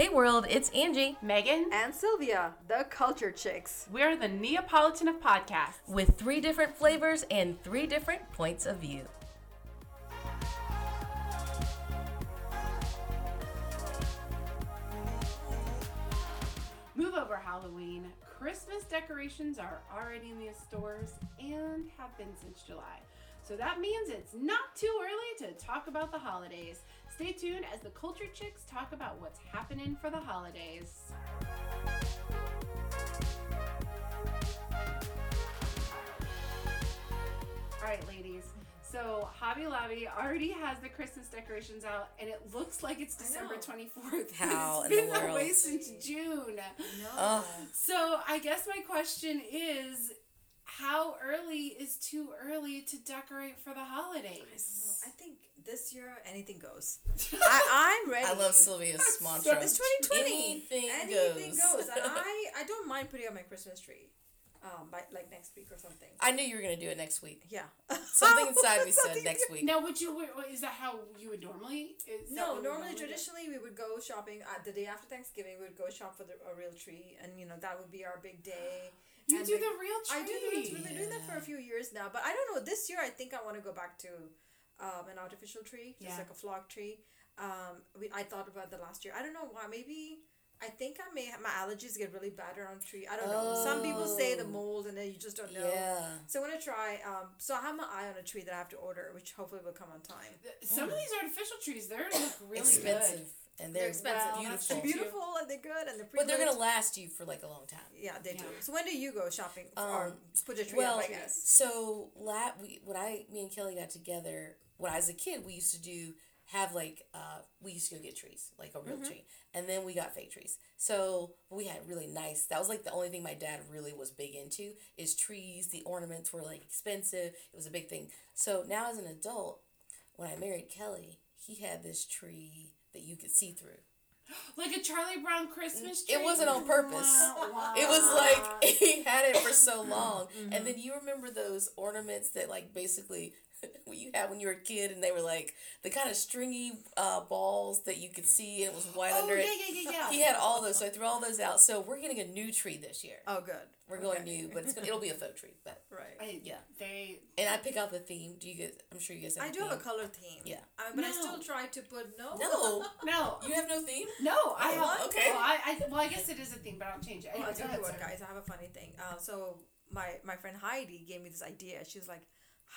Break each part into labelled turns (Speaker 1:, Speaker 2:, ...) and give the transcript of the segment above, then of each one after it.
Speaker 1: Hey world, it's Angie
Speaker 2: Megan,
Speaker 3: and Sylvia, the Cultured Chicks.
Speaker 2: we're the Neapolitan of podcasts.
Speaker 1: with three different flavors and three different points of view.
Speaker 2: Move over Halloween. Christmas decorations are already in the stores and have been since July. So that means it's not too early to talk about the holidays. Stay tuned as the Cultured Chicks talk about what's happening for the holidays. All right, ladies. So Hobby Lobby already has the Christmas decorations out, and it looks like it's December twenty fourth.
Speaker 1: How
Speaker 2: it's
Speaker 1: in the
Speaker 2: been that way since June.
Speaker 3: No.
Speaker 2: So I guess my question is, how early is too early to decorate for the holidays?
Speaker 3: I think this year anything goes. I, I'm ready.
Speaker 1: I love Sylvia's
Speaker 2: so-
Speaker 1: mantra.
Speaker 3: It's 2020.
Speaker 1: Anything,
Speaker 3: Anything
Speaker 1: goes.
Speaker 3: goes. And I, I don't mind putting up my Christmas tree, um, by like next week or something.
Speaker 1: I knew you were gonna do it next week.
Speaker 3: Yeah.
Speaker 1: Something inside me said next week.
Speaker 2: Now, would you? wait, wait, Is that how you would normally? Is
Speaker 3: No,
Speaker 2: what you
Speaker 3: normally
Speaker 2: do?
Speaker 3: traditionally we would go shopping at the day after Thanksgiving. We would go shop for the, a real tree, and you know that would be our big day.
Speaker 2: You
Speaker 3: And
Speaker 2: do
Speaker 3: the-
Speaker 2: the real tree.
Speaker 3: I do the real tree. We've been doing that for a few years now, but I don't know. This year, I think I want to go back to um, an artificial tree, just
Speaker 2: Yeah.
Speaker 3: like a flock tree. Um, we, I thought about the last year. I don't know why. Maybe I think I may have, my allergies get really bad around tree. I don't know. Some people say the
Speaker 1: Oh.
Speaker 3: mold, and then you just don't know.
Speaker 1: Yeah.
Speaker 3: So I'm gonna try. Um, so I have my eye on a tree that I have to order, which hopefully will come on time.
Speaker 2: Some of these artificial trees, they're look really
Speaker 1: expensive. And they're,
Speaker 3: They're expensive.
Speaker 2: Well, that's
Speaker 1: beautiful.
Speaker 2: true.
Speaker 3: Beautiful and they're good and they're pretty.
Speaker 1: But they're gonna last you for like a long time.
Speaker 3: Yeah, they do. So when do you go shopping or
Speaker 1: Um,
Speaker 3: put your tree
Speaker 1: Well,
Speaker 3: up? I guess.
Speaker 1: so la- we when I me and Kelly got together when I was a kid, we used to do have like uh we used to go get trees like a real
Speaker 3: Mm-hmm.
Speaker 1: tree, and then we got fake trees. So we had really nice. That was like the only thing my dad really was big into is trees. The ornaments were like expensive. It was a big thing. So now as an adult, when I married Kelly, he had this tree that you could see through.
Speaker 2: like a Charlie Brown Christmas mm, tree.
Speaker 1: It wasn't on purpose.
Speaker 2: Wow, wow.
Speaker 1: It was like he had it for so long, and mm-hmm. then you remember those ornaments that like basically you had when you were a kid, and they were like the kind of stringy uh, balls that you could see, and it was white
Speaker 2: Oh
Speaker 1: under
Speaker 2: yeah,
Speaker 1: it.
Speaker 2: yeah, yeah, yeah.
Speaker 1: He had all those, so I threw all those out. So we're getting a new tree this year.
Speaker 3: Oh, good.
Speaker 1: We're going
Speaker 3: Okay.
Speaker 1: new, but it's gonna, it'll be a faux tree. But
Speaker 3: Right.
Speaker 2: I,
Speaker 1: Yeah.
Speaker 2: They.
Speaker 1: and I pick out the theme. Do you guys? I'm sure you guys have.
Speaker 3: I
Speaker 1: a
Speaker 3: do have a color theme.
Speaker 1: Yeah.
Speaker 3: Uh, but I still try to put no.
Speaker 1: No,
Speaker 2: No,
Speaker 1: you have no theme.
Speaker 2: no. I
Speaker 1: Oh,
Speaker 2: have.
Speaker 1: okay.
Speaker 2: Well, I, I, well, I guess it is a theme, but I'll change it.
Speaker 3: Well, I'll tell you what, guys. I have a funny thing. Uh, so my my friend Heidi gave me this idea. She was like,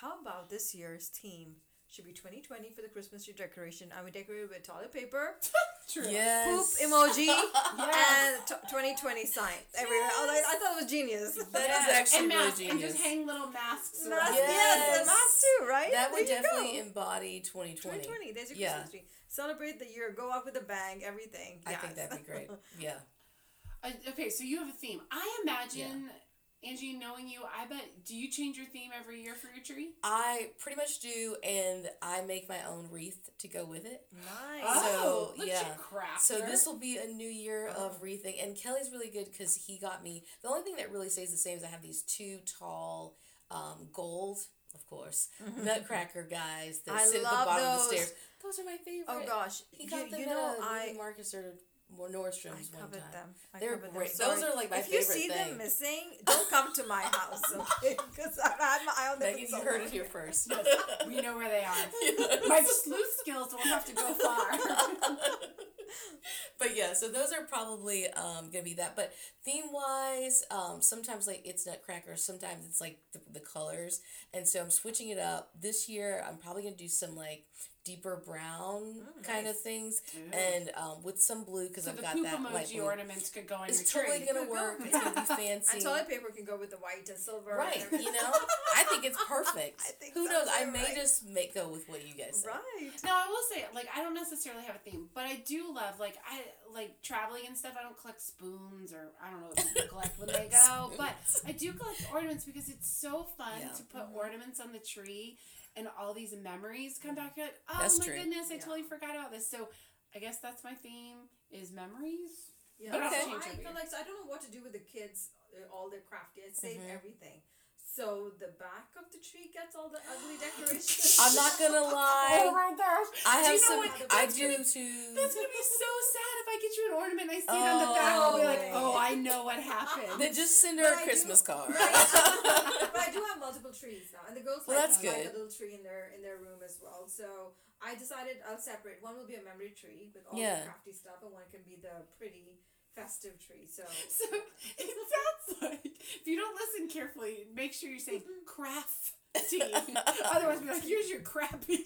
Speaker 3: "How about this year's theme should be 2020 for the Christmas tree decoration? I would decorate it with toilet paper,
Speaker 2: True.
Speaker 3: poop emoji,
Speaker 2: Yes.
Speaker 3: and t- 2020 sign everywhere." I, was like, I thought it was genius.
Speaker 1: That
Speaker 2: Yes.
Speaker 1: is actually
Speaker 2: and
Speaker 1: really
Speaker 2: masks, and just hang little masks.
Speaker 3: Mask,
Speaker 2: around.
Speaker 3: yes, and
Speaker 1: Yes.
Speaker 3: mask too, right?
Speaker 1: That
Speaker 3: There
Speaker 1: would definitely
Speaker 3: go.
Speaker 1: embody 2020.
Speaker 3: 2020. There's your
Speaker 1: Yeah.
Speaker 3: Christmas tree. Celebrate the year. Go out with a bang. Everything.
Speaker 1: I think that'd be great. Yeah.
Speaker 2: Uh, okay, so you have a theme. I imagine, Angie, knowing you, I bet. Do you change your theme every year for your tree?
Speaker 1: I pretty much do, and I make my own wreath to go with it.
Speaker 3: Nice.
Speaker 2: Oh,
Speaker 1: So,
Speaker 2: look
Speaker 1: yeah.
Speaker 2: you, crafter.
Speaker 1: So this will be a new year of
Speaker 3: Oh.
Speaker 1: wreathing, and Kelly's really good because he got me. The only thing that really stays the same is I have these two tall, um, gold, of course, nutcracker guys that
Speaker 3: I
Speaker 1: sit at the
Speaker 3: love
Speaker 1: bottom of
Speaker 3: those.
Speaker 1: the stairs. Those are my favorite.
Speaker 3: Oh gosh,
Speaker 1: he
Speaker 3: you,
Speaker 1: got them
Speaker 3: you
Speaker 1: at
Speaker 3: know
Speaker 1: a
Speaker 3: I
Speaker 1: Neiman Marcus or more Nordstrom's
Speaker 3: I
Speaker 1: one
Speaker 3: covered
Speaker 1: time.
Speaker 3: them. I
Speaker 1: They're
Speaker 3: covered
Speaker 1: great.
Speaker 3: Them.
Speaker 1: Those are, like, my favorite.
Speaker 3: if you
Speaker 1: favorite
Speaker 3: see
Speaker 1: thing.
Speaker 3: them missing, don't come to my house, okay? Because I've had my eye on them.
Speaker 1: Megan, you heard
Speaker 3: long.
Speaker 1: it here first.
Speaker 2: we know where they are. My sleuth skills won't have to go far.
Speaker 1: but yeah, so those are probably um, gonna be that. But theme wise, um, sometimes like it's Nutcracker, sometimes it's like the, the colors, and so I'm switching it up. This year, I'm probably gonna do some like deeper brown kind of things, and um, with some blue because
Speaker 2: so
Speaker 1: I've
Speaker 2: the
Speaker 1: got
Speaker 2: poop
Speaker 1: that
Speaker 2: emoji
Speaker 1: light blue.
Speaker 2: ornaments could go on
Speaker 1: It's
Speaker 2: your
Speaker 1: totally
Speaker 2: tree.
Speaker 1: gonna work.
Speaker 3: good.
Speaker 1: It's gonna be fancy.
Speaker 3: And toilet paper can go with the white and silver.
Speaker 1: Right,
Speaker 3: and
Speaker 1: you know, I think it's perfect.
Speaker 3: I think
Speaker 1: Who
Speaker 3: so
Speaker 1: knows? I may
Speaker 3: right?
Speaker 1: just make go with what you guys say.
Speaker 3: Right.
Speaker 2: Now I will say, like, I don't necessarily have a theme, but I do love, like, I like traveling and stuff. I don't collect spoons or I don't know what people collect when they go, but I do collect ornaments because it's so fun
Speaker 1: Yeah.
Speaker 2: to put ornaments on the tree and all these memories come back. You're like, oh
Speaker 1: That's
Speaker 2: my
Speaker 1: true.
Speaker 2: goodness, I
Speaker 3: Yeah.
Speaker 2: totally forgot about this. So I guess that's my theme is memories.
Speaker 3: Yeah.
Speaker 2: But I'll
Speaker 3: so
Speaker 2: change
Speaker 3: I
Speaker 2: every
Speaker 3: feel like so I don't know what to do with the kids, uh, all their craft. I save
Speaker 1: Mhm.
Speaker 3: everything. So the back of the tree gets all the ugly decorations.
Speaker 1: I'm not gonna
Speaker 2: oh
Speaker 1: lie.
Speaker 2: Oh my gosh.
Speaker 1: I
Speaker 2: Do
Speaker 1: have
Speaker 2: you know
Speaker 1: some.
Speaker 2: what?
Speaker 1: I do
Speaker 2: gonna-
Speaker 1: too.
Speaker 2: That's gonna be so sad if I get you an ornament and I see it on the back. I'll be like,
Speaker 3: Oh.
Speaker 2: oh, I know what happened.
Speaker 1: Then just send
Speaker 3: But
Speaker 1: her
Speaker 3: I
Speaker 1: a
Speaker 3: do-
Speaker 1: Christmas card.
Speaker 3: but I do have multiple trees now, and the girls
Speaker 1: Well,
Speaker 3: like,
Speaker 1: that's
Speaker 3: like a little tree in their in their room as well. So I decided I'll separate. One will be a memory tree with all
Speaker 1: Yeah.
Speaker 3: the crafty stuff, and one can be the pretty festive tree. So
Speaker 2: So it sounds like if you don't listen carefully, make sure you say crafty. Otherwise, be like, here's your crappy.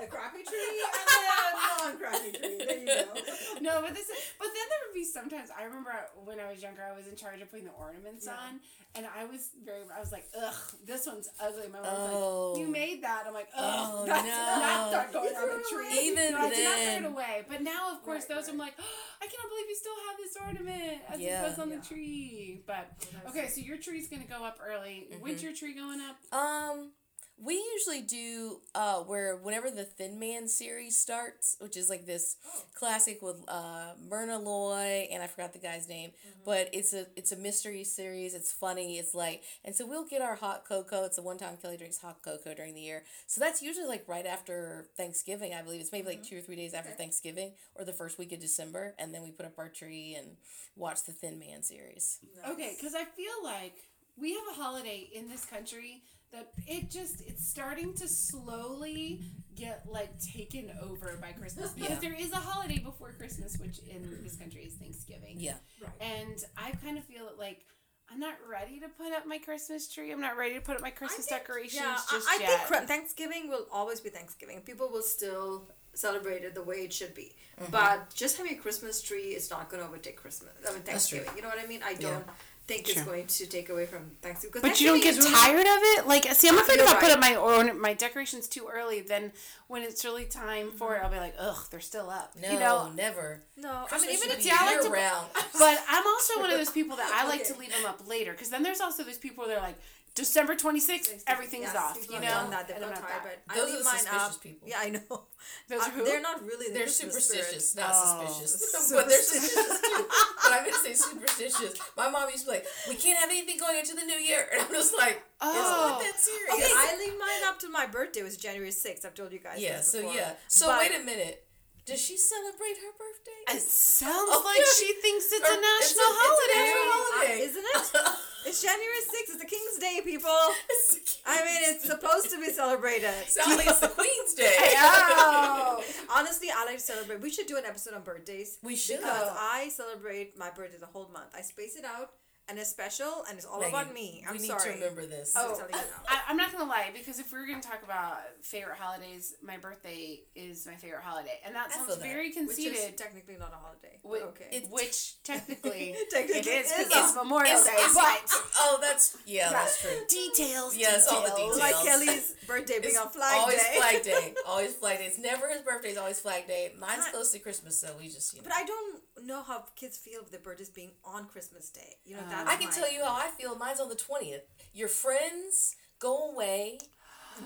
Speaker 3: The crappy tree and the non-crappy tree. There you go.
Speaker 2: no, but this, but then there would be sometimes. I remember when I was younger, I was in charge of putting the ornaments
Speaker 3: Yeah.
Speaker 2: on, and I was very. I was like, ugh, this one's ugly. My mom was
Speaker 1: Oh.
Speaker 2: like, you made that. I'm like, ugh,
Speaker 1: Oh,
Speaker 2: that's
Speaker 1: no.
Speaker 2: not, not going
Speaker 3: You
Speaker 2: on the tree.
Speaker 1: Even
Speaker 2: no, I did not throw it away. But now, of course,
Speaker 3: Right,
Speaker 2: those I'm like, oh, I cannot believe you still have this ornament as
Speaker 1: Yeah.
Speaker 2: it goes on
Speaker 3: Yeah.
Speaker 2: the tree. But okay, so your tree's gonna go up early. When's your tree going up?
Speaker 1: Um, we usually do uh where whenever the Thin Man series starts, which is like this
Speaker 3: Oh.
Speaker 1: classic with uh Myrna Loy and I forgot the guy's name, but it's a it's a mystery series. It's funny. It's like and so we'll get our hot cocoa. It's the one time Kelly drinks hot cocoa during the year. So that's usually like right after Thanksgiving. I believe it's maybe like two or three days after
Speaker 3: Okay.
Speaker 1: Thanksgiving or the first week of December, and then we put up our tree and watch the Thin Man series.
Speaker 2: Okay, because I feel like we have a holiday in this country that it just it's starting to slowly get like taken over by Christmas because
Speaker 1: Yeah.
Speaker 2: there is a holiday before Christmas, which in this country is Thanksgiving.
Speaker 1: Yeah.
Speaker 3: Right.
Speaker 2: And I kind of feel like I'm not ready to put up my Christmas tree. I'm not ready to put up my Christmas
Speaker 3: think-
Speaker 2: decorations
Speaker 3: Yeah,
Speaker 2: just
Speaker 3: I, I
Speaker 2: yet.
Speaker 3: think Thanksgiving will always be Thanksgiving. People will still celebrate it the way it should be.
Speaker 2: Mm-hmm.
Speaker 3: But just having a Christmas tree is not going to overtake Christmas. I mean
Speaker 1: That's true.
Speaker 3: Thanksgiving. You know what I mean? I don't think it's
Speaker 2: True.
Speaker 3: going to take away from Thanksgiving. 'cause
Speaker 2: But you don't get
Speaker 3: really-
Speaker 2: tired of it. Like, see, I'm afraid
Speaker 3: You're
Speaker 2: if I put up my or my decorations too early, then when it's really time for it, mm-hmm. I'll be like, ugh, they're still up.
Speaker 1: No,
Speaker 2: you know.
Speaker 1: never.
Speaker 3: No, I mean even if
Speaker 1: be
Speaker 2: see, I like
Speaker 1: year
Speaker 2: to-
Speaker 1: round.
Speaker 2: But I'm also one of those people that I like to leave them up later because then there's also those people that are like December 26th, everything's
Speaker 3: Yes,
Speaker 2: off. You know,
Speaker 3: that. They've
Speaker 2: And I'm
Speaker 3: got
Speaker 2: not
Speaker 3: tired,
Speaker 2: that.
Speaker 3: but
Speaker 1: Those
Speaker 3: I
Speaker 1: are
Speaker 3: leave
Speaker 1: the
Speaker 3: mine
Speaker 1: suspicious
Speaker 3: up.
Speaker 1: people.
Speaker 3: Yeah, I know.
Speaker 2: Those are who?
Speaker 3: They're not really. The
Speaker 1: They're superstitious,
Speaker 3: spirit.
Speaker 1: not
Speaker 2: Oh.
Speaker 1: suspicious. but they're suspicious too. But I meant to say superstitious. My mom used to be like, "We can't have anything going into the new year," and I'm just like,
Speaker 2: Oh.
Speaker 1: "It's not that serious."
Speaker 3: Okay, I leave mine up till my birthday. It was January sixth. I've told you guys.
Speaker 1: yeah.
Speaker 3: this
Speaker 1: So
Speaker 3: before.
Speaker 1: yeah. So
Speaker 3: But-
Speaker 1: wait a minute. Does she celebrate her birthday?
Speaker 2: It sounds
Speaker 1: Oh,
Speaker 2: like
Speaker 1: yeah.
Speaker 2: she thinks it's
Speaker 1: Or-
Speaker 2: a national
Speaker 1: it's a- it's a
Speaker 2: holiday.
Speaker 1: national
Speaker 3: Uh,
Speaker 1: holiday.
Speaker 3: isn't it? It's January sixth. It's the King's Day, people. I mean, it's supposed to be celebrated.
Speaker 1: Sounds like it's the Queen's Day.
Speaker 3: Honestly, I like to celebrate. We should do an episode on birthdays.
Speaker 1: We should.
Speaker 3: Because I celebrate my birthday the whole month. I space it out, and it's special, and it's all about me. I'm
Speaker 1: we need
Speaker 3: sorry.
Speaker 1: to remember this.
Speaker 3: I'm
Speaker 2: Oh,
Speaker 3: telling you now.
Speaker 2: I, I'm not gonna lie because if we were gonna talk about favorite holidays, my birthday is my favorite holiday, and that
Speaker 1: I
Speaker 2: sounds
Speaker 1: feel that.
Speaker 2: very
Speaker 3: Which
Speaker 2: conceited.
Speaker 3: is technically not a holiday. but
Speaker 2: Whi-
Speaker 3: okay.
Speaker 1: It-
Speaker 2: which technically,
Speaker 3: Technically
Speaker 2: it is
Speaker 3: is
Speaker 2: because it's Memorial
Speaker 1: It's-
Speaker 2: Day,
Speaker 1: it's-
Speaker 2: but
Speaker 1: oh, that's yeah, that's true.
Speaker 2: details.
Speaker 1: Yeah, it's all the
Speaker 2: details.
Speaker 3: like
Speaker 1: details.
Speaker 3: Kelly's birthday being
Speaker 1: It's
Speaker 3: on Flag
Speaker 1: always
Speaker 3: Day.
Speaker 1: Always Flag Day. Always Flag Day. It's never his birthday. It's always Flag Day. Mine's
Speaker 3: Not-
Speaker 1: close to Christmas, so we just you know.
Speaker 3: But I don't know how kids feel with their birthdays being on Christmas Day. You know,
Speaker 2: Uh,
Speaker 3: that's
Speaker 1: I can
Speaker 3: my-
Speaker 1: tell you how I feel. Mine's on the twentieth. Your friends go away,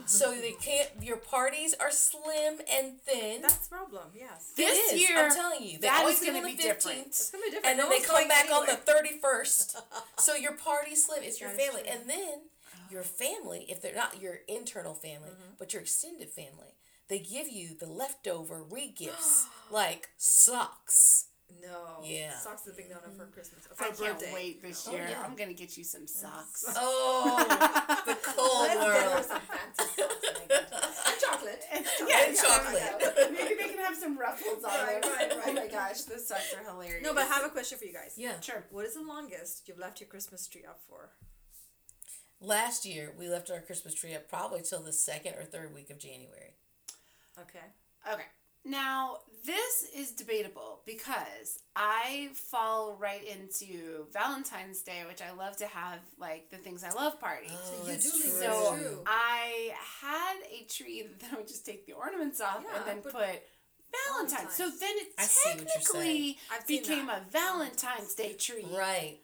Speaker 1: so they can't. Your parties are slim and thin.
Speaker 3: That's the problem. Yes.
Speaker 2: This
Speaker 1: It is,
Speaker 2: year,
Speaker 1: I'm telling you, they
Speaker 2: that
Speaker 1: always
Speaker 2: is gonna
Speaker 1: on the
Speaker 2: be different.
Speaker 1: 15th,
Speaker 3: It's gonna be different.
Speaker 1: and
Speaker 3: No
Speaker 1: then they come
Speaker 3: going
Speaker 1: back on the thirty first. so your party slim. It's your
Speaker 3: That is
Speaker 1: family,
Speaker 3: true.
Speaker 1: and then your family, if they're not your internal family,
Speaker 3: Mm-hmm.
Speaker 1: but your extended family, they give you the leftover re gifts like socks.
Speaker 3: No.
Speaker 1: Yeah.
Speaker 3: Socks is a big no no for Christmas. For
Speaker 2: I
Speaker 3: a
Speaker 2: can't
Speaker 3: birthday.
Speaker 2: wait this
Speaker 1: Oh,
Speaker 2: year.
Speaker 1: yeah.
Speaker 2: I'm gonna get you some socks.
Speaker 1: Oh, the cold
Speaker 3: Let's get her
Speaker 1: world.
Speaker 3: some fancy socks. Megan. and chocolate.
Speaker 2: And
Speaker 1: And chocolate.
Speaker 2: Maybe they can have some ruffles on
Speaker 3: Right,
Speaker 2: them.
Speaker 3: right,
Speaker 2: Oh my gosh, the socks are hilarious.
Speaker 3: No, but I have a question for you guys.
Speaker 1: Yeah.
Speaker 2: sure.
Speaker 3: What is the longest you've left your Christmas tree up for?
Speaker 1: Last year, we left our Christmas tree up probably till the second or third week of January.
Speaker 3: Okay.
Speaker 2: Okay. Now, this is debatable because I fall right into Valentine's Day, which I love to have like the things I love party.
Speaker 1: Oh,
Speaker 3: you
Speaker 1: that's
Speaker 3: do
Speaker 1: true.
Speaker 3: it
Speaker 2: So
Speaker 3: true.
Speaker 2: I had a tree that then I would just take the ornaments off
Speaker 3: Yeah,
Speaker 2: and then put Valentine's. So then it
Speaker 1: I see what you're
Speaker 2: technically became
Speaker 3: that.
Speaker 2: a Valentine's Day tree,
Speaker 1: Right.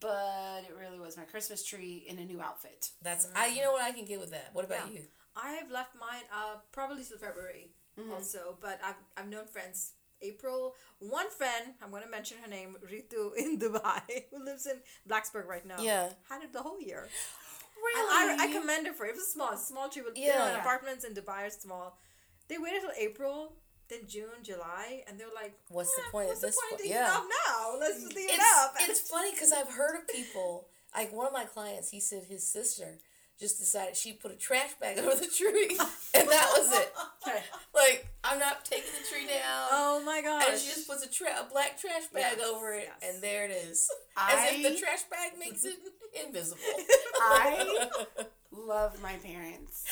Speaker 2: but it really was my Christmas tree in a new outfit.
Speaker 1: That's I. You know what? I can get with that. What about
Speaker 3: Yeah.
Speaker 1: you?
Speaker 3: I have left mine uh probably till February
Speaker 2: Mm-hmm.
Speaker 3: also, but I've I've known friends April. One friend, I'm going to mention her name, Ritu in Dubai, who lives in Blacksburg right now.
Speaker 1: Yeah.
Speaker 3: Had it the whole year.
Speaker 2: Really?
Speaker 3: And I, I commend her for it. It was small, small tree. With, you know,
Speaker 1: Yeah.
Speaker 3: apartments in Dubai are small. They waited till April, then June, July, and they're like,
Speaker 1: What's the
Speaker 3: "Eh,
Speaker 1: point
Speaker 3: What's
Speaker 1: at
Speaker 3: the
Speaker 1: this
Speaker 3: point?
Speaker 1: point?" Yeah.
Speaker 3: it now. Let's just leave it
Speaker 1: it's,
Speaker 3: up.
Speaker 1: it's funny because I've heard of people like one of my clients. He said his sister just decided she put a trash bag over the tree, and that was it. Like I'm not taking the tree down.
Speaker 3: oh my gosh.
Speaker 1: And she just puts a, tra- a black trash bag
Speaker 3: Yes,
Speaker 1: over it,
Speaker 3: yes.
Speaker 1: and there it is.
Speaker 2: I,
Speaker 1: As if the trash bag makes it invisible.
Speaker 2: I love my parents.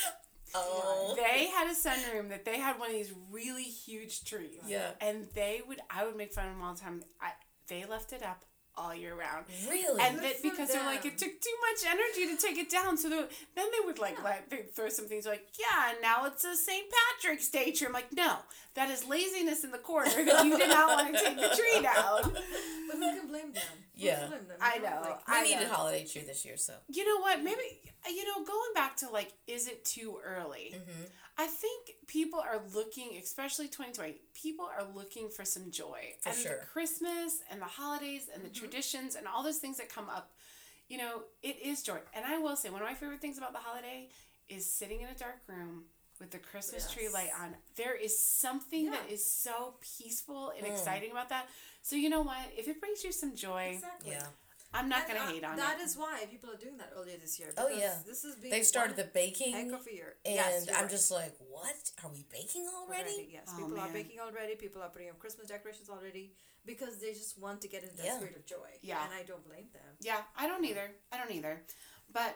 Speaker 1: oh.
Speaker 2: They had a sunroom that they had one of these really huge trees.
Speaker 1: Yeah.
Speaker 2: And they would, I would make fun of them all the time. I, they left it up all year round.
Speaker 1: Really?
Speaker 2: And that because they're like it took too much energy to take it down, so then they would like let they throw some things like yeah, and now it's a St. Patrick's Day tree. I'm like no, that is laziness in the corner that you did not want to take the tree down.
Speaker 3: But who can blame them? Who
Speaker 1: Yeah.
Speaker 3: can blame them?
Speaker 2: I know.
Speaker 3: Like,
Speaker 1: we
Speaker 2: I
Speaker 1: needed
Speaker 2: know.
Speaker 1: holiday tree this year, so.
Speaker 2: You know what? Maybe you know going back to like, is it too early?
Speaker 1: Mm-hmm.
Speaker 2: I think people are looking, especially 2020, people are looking for some joy.
Speaker 1: For
Speaker 2: and
Speaker 1: sure.
Speaker 2: the Christmas and the holidays and the traditions and all those things that come up, you know, it is joy. And I will say, one of my favorite things about the holiday is sitting in a dark room with the Christmas tree light on. There is something that
Speaker 3: Yeah.
Speaker 2: is so peaceful and
Speaker 1: Mm.
Speaker 2: exciting about that. So, you know what? If it brings you some joy,
Speaker 3: Exactly.
Speaker 1: Yeah.
Speaker 2: I'm not going to hate on
Speaker 3: That
Speaker 2: That
Speaker 3: is why people are doing that earlier this year.
Speaker 1: Oh,
Speaker 3: because
Speaker 1: yeah.
Speaker 3: This is being
Speaker 1: They've started the baking,
Speaker 3: heck of a year.
Speaker 1: and
Speaker 3: yes,
Speaker 1: I'm
Speaker 3: right.
Speaker 1: just like, what? Are we baking already?
Speaker 3: Yes,
Speaker 2: Oh,
Speaker 3: people are baking already. People are putting up Christmas decorations already because they just want to get into that
Speaker 1: Yeah.
Speaker 3: spirit of joy.
Speaker 2: Yeah.
Speaker 3: and I don't blame them.
Speaker 2: Yeah, I don't either. I don't either. But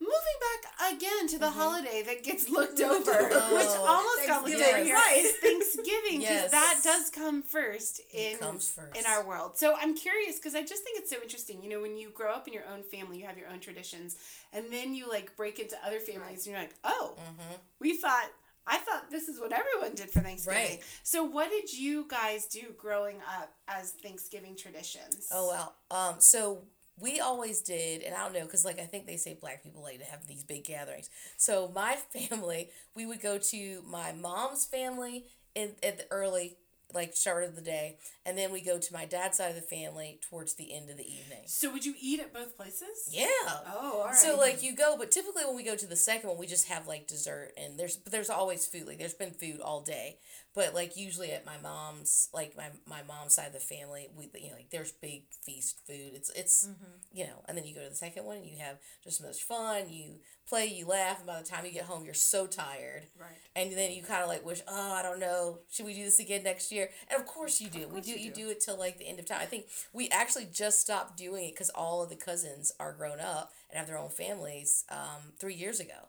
Speaker 2: moving back again to the holiday that gets looked over,
Speaker 1: Oh,
Speaker 2: which almost got looked over here,
Speaker 3: Right.
Speaker 2: is Thanksgiving because
Speaker 1: Yes.
Speaker 2: that does come first in
Speaker 1: first.
Speaker 2: in our world. So I'm curious because I just think it's so interesting. You know, when you grow up in your own family, you have your own traditions, and then you like break into other families, and you're like, oh,
Speaker 1: Mm-hmm.
Speaker 2: we thought. I thought this is what everyone did for Thanksgiving.
Speaker 1: Right.
Speaker 2: So, what did you guys do growing up as Thanksgiving traditions?
Speaker 1: Oh well. Um. So we always did, and I don't know, cause like I think they say black people like to have these big gatherings. So my family, we would go to my mom's family in at the early like start of the day, and then we go to my dad's side of the family towards the end of the evening.
Speaker 2: So, would you eat at both places?
Speaker 1: Yeah.
Speaker 2: Oh, all right.
Speaker 1: So like you go, but typically when we go to the second one, we just have like dessert, and there's but there's always food. Like there's been food all day, but like usually at my mom's, like my my mom's side of the family, we you know like there's big feast food. It's it's you know, and then you go to the second one, and you have just as much fun. You play, you laugh, and by the time you get home, you're so tired.
Speaker 3: Right.
Speaker 1: And then you kind of like wish, oh, I don't know, should we do this again next year? And of course you do. we do.
Speaker 3: you
Speaker 1: You
Speaker 3: do.
Speaker 1: do it till like the end of time. I think we actually just stopped doing it because all of the cousins are grown up and have their own families. Um, three years ago.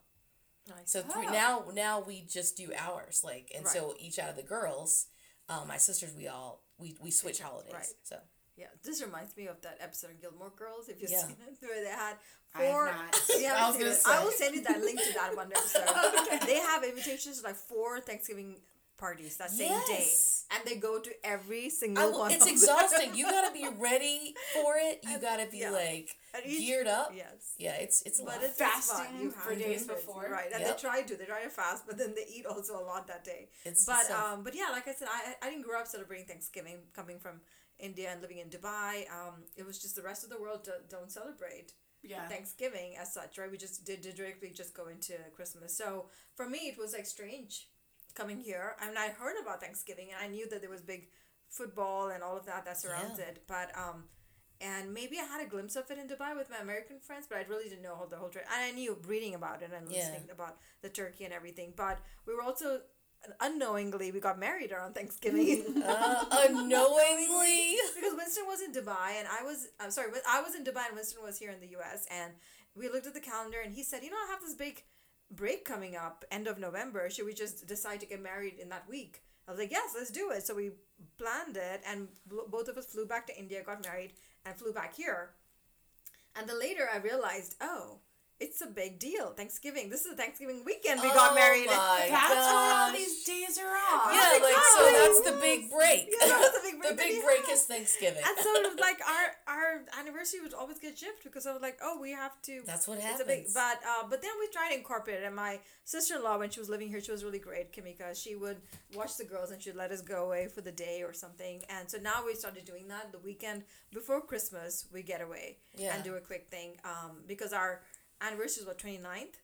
Speaker 3: Nice.
Speaker 1: So three
Speaker 2: Oh.
Speaker 1: now now we just do ours like, and so each out of the girls, um, my sisters, we all we we switch holidays.
Speaker 3: Right.
Speaker 1: So
Speaker 3: Yeah, this reminds me of that episode of Gilmore Girls. If you've
Speaker 1: Yeah.
Speaker 3: seen it, where they had
Speaker 2: I have
Speaker 3: four.
Speaker 2: not.
Speaker 3: You
Speaker 1: I was gonna
Speaker 3: it. I will send you that link to that one episode. They have invitations to like four Thanksgiving parties that same
Speaker 1: Yes.
Speaker 3: day, and they go to every single
Speaker 1: I will,
Speaker 3: one.
Speaker 1: it's
Speaker 3: of them.
Speaker 1: exhausting. You gotta be ready for it. You gotta be
Speaker 3: Yeah.
Speaker 1: like
Speaker 3: And each-
Speaker 1: geared up.
Speaker 3: Yes.
Speaker 1: Yeah, it's it's a
Speaker 3: But
Speaker 1: lot.
Speaker 3: it's it's.
Speaker 2: Fasting
Speaker 3: You
Speaker 2: for days
Speaker 3: do it,
Speaker 2: before.
Speaker 3: right? And
Speaker 1: Yep.
Speaker 3: they try to. They try to fast, but then they eat also a lot that day.
Speaker 1: It's
Speaker 3: but
Speaker 1: so-
Speaker 3: um, but yeah, like I said, I I didn't grow up celebrating Thanksgiving. Coming from India and living in Dubai, um, it was just the rest of the world do, don't celebrate
Speaker 2: Yeah.
Speaker 3: Thanksgiving as such, right? We just did, did directly just go into Christmas. So for me, it was like strange coming here. I mean, I heard about Thanksgiving and I knew that there was big football and all of that that surrounds
Speaker 1: Yeah.
Speaker 3: it. But um, and maybe I had a glimpse of it in Dubai with my American friends, but I really didn't know how the whole trip. And I knew reading about it and
Speaker 1: Yeah.
Speaker 3: listening about the turkey and everything. But we were also unknowingly we got married around Thanksgiving.
Speaker 1: uh, unknowingly.
Speaker 3: because Winston was in Dubai and I was I'm sorry, but I was in Dubai and Winston was here in the US and we looked at the calendar and he said, "You know, I have this big break coming up end of November. Should we just decide to get married in that week?" I was like, "Yes, let's do it." So we planned it and both of us flew back to India, got married and flew back here. And then later I realized, "Oh, it's a big deal. Thanksgiving. This is a Thanksgiving weekend we got
Speaker 1: Oh
Speaker 3: married."
Speaker 1: my
Speaker 2: That's why all
Speaker 1: gosh.
Speaker 2: these days are off.
Speaker 1: Yeah, like so that's the big break.
Speaker 3: Yeah, that's a big break.
Speaker 1: The big break
Speaker 3: have-
Speaker 1: is Thanksgiving.
Speaker 3: And so it was like our our anniversary would always get shipped because I was like, oh, we have to.
Speaker 1: That's what
Speaker 3: It's
Speaker 1: happens.
Speaker 3: a big, but uh, but then we tried to incorporate it. And my sister in law, when she was living here, she was really great, Kimika. She would watch the girls and she'd let us go away for the day or something. And so now we started doing that. The weekend before Christmas, we get away
Speaker 1: Yeah.
Speaker 3: and do a quick thing. Um, because our anniversary is what 29th.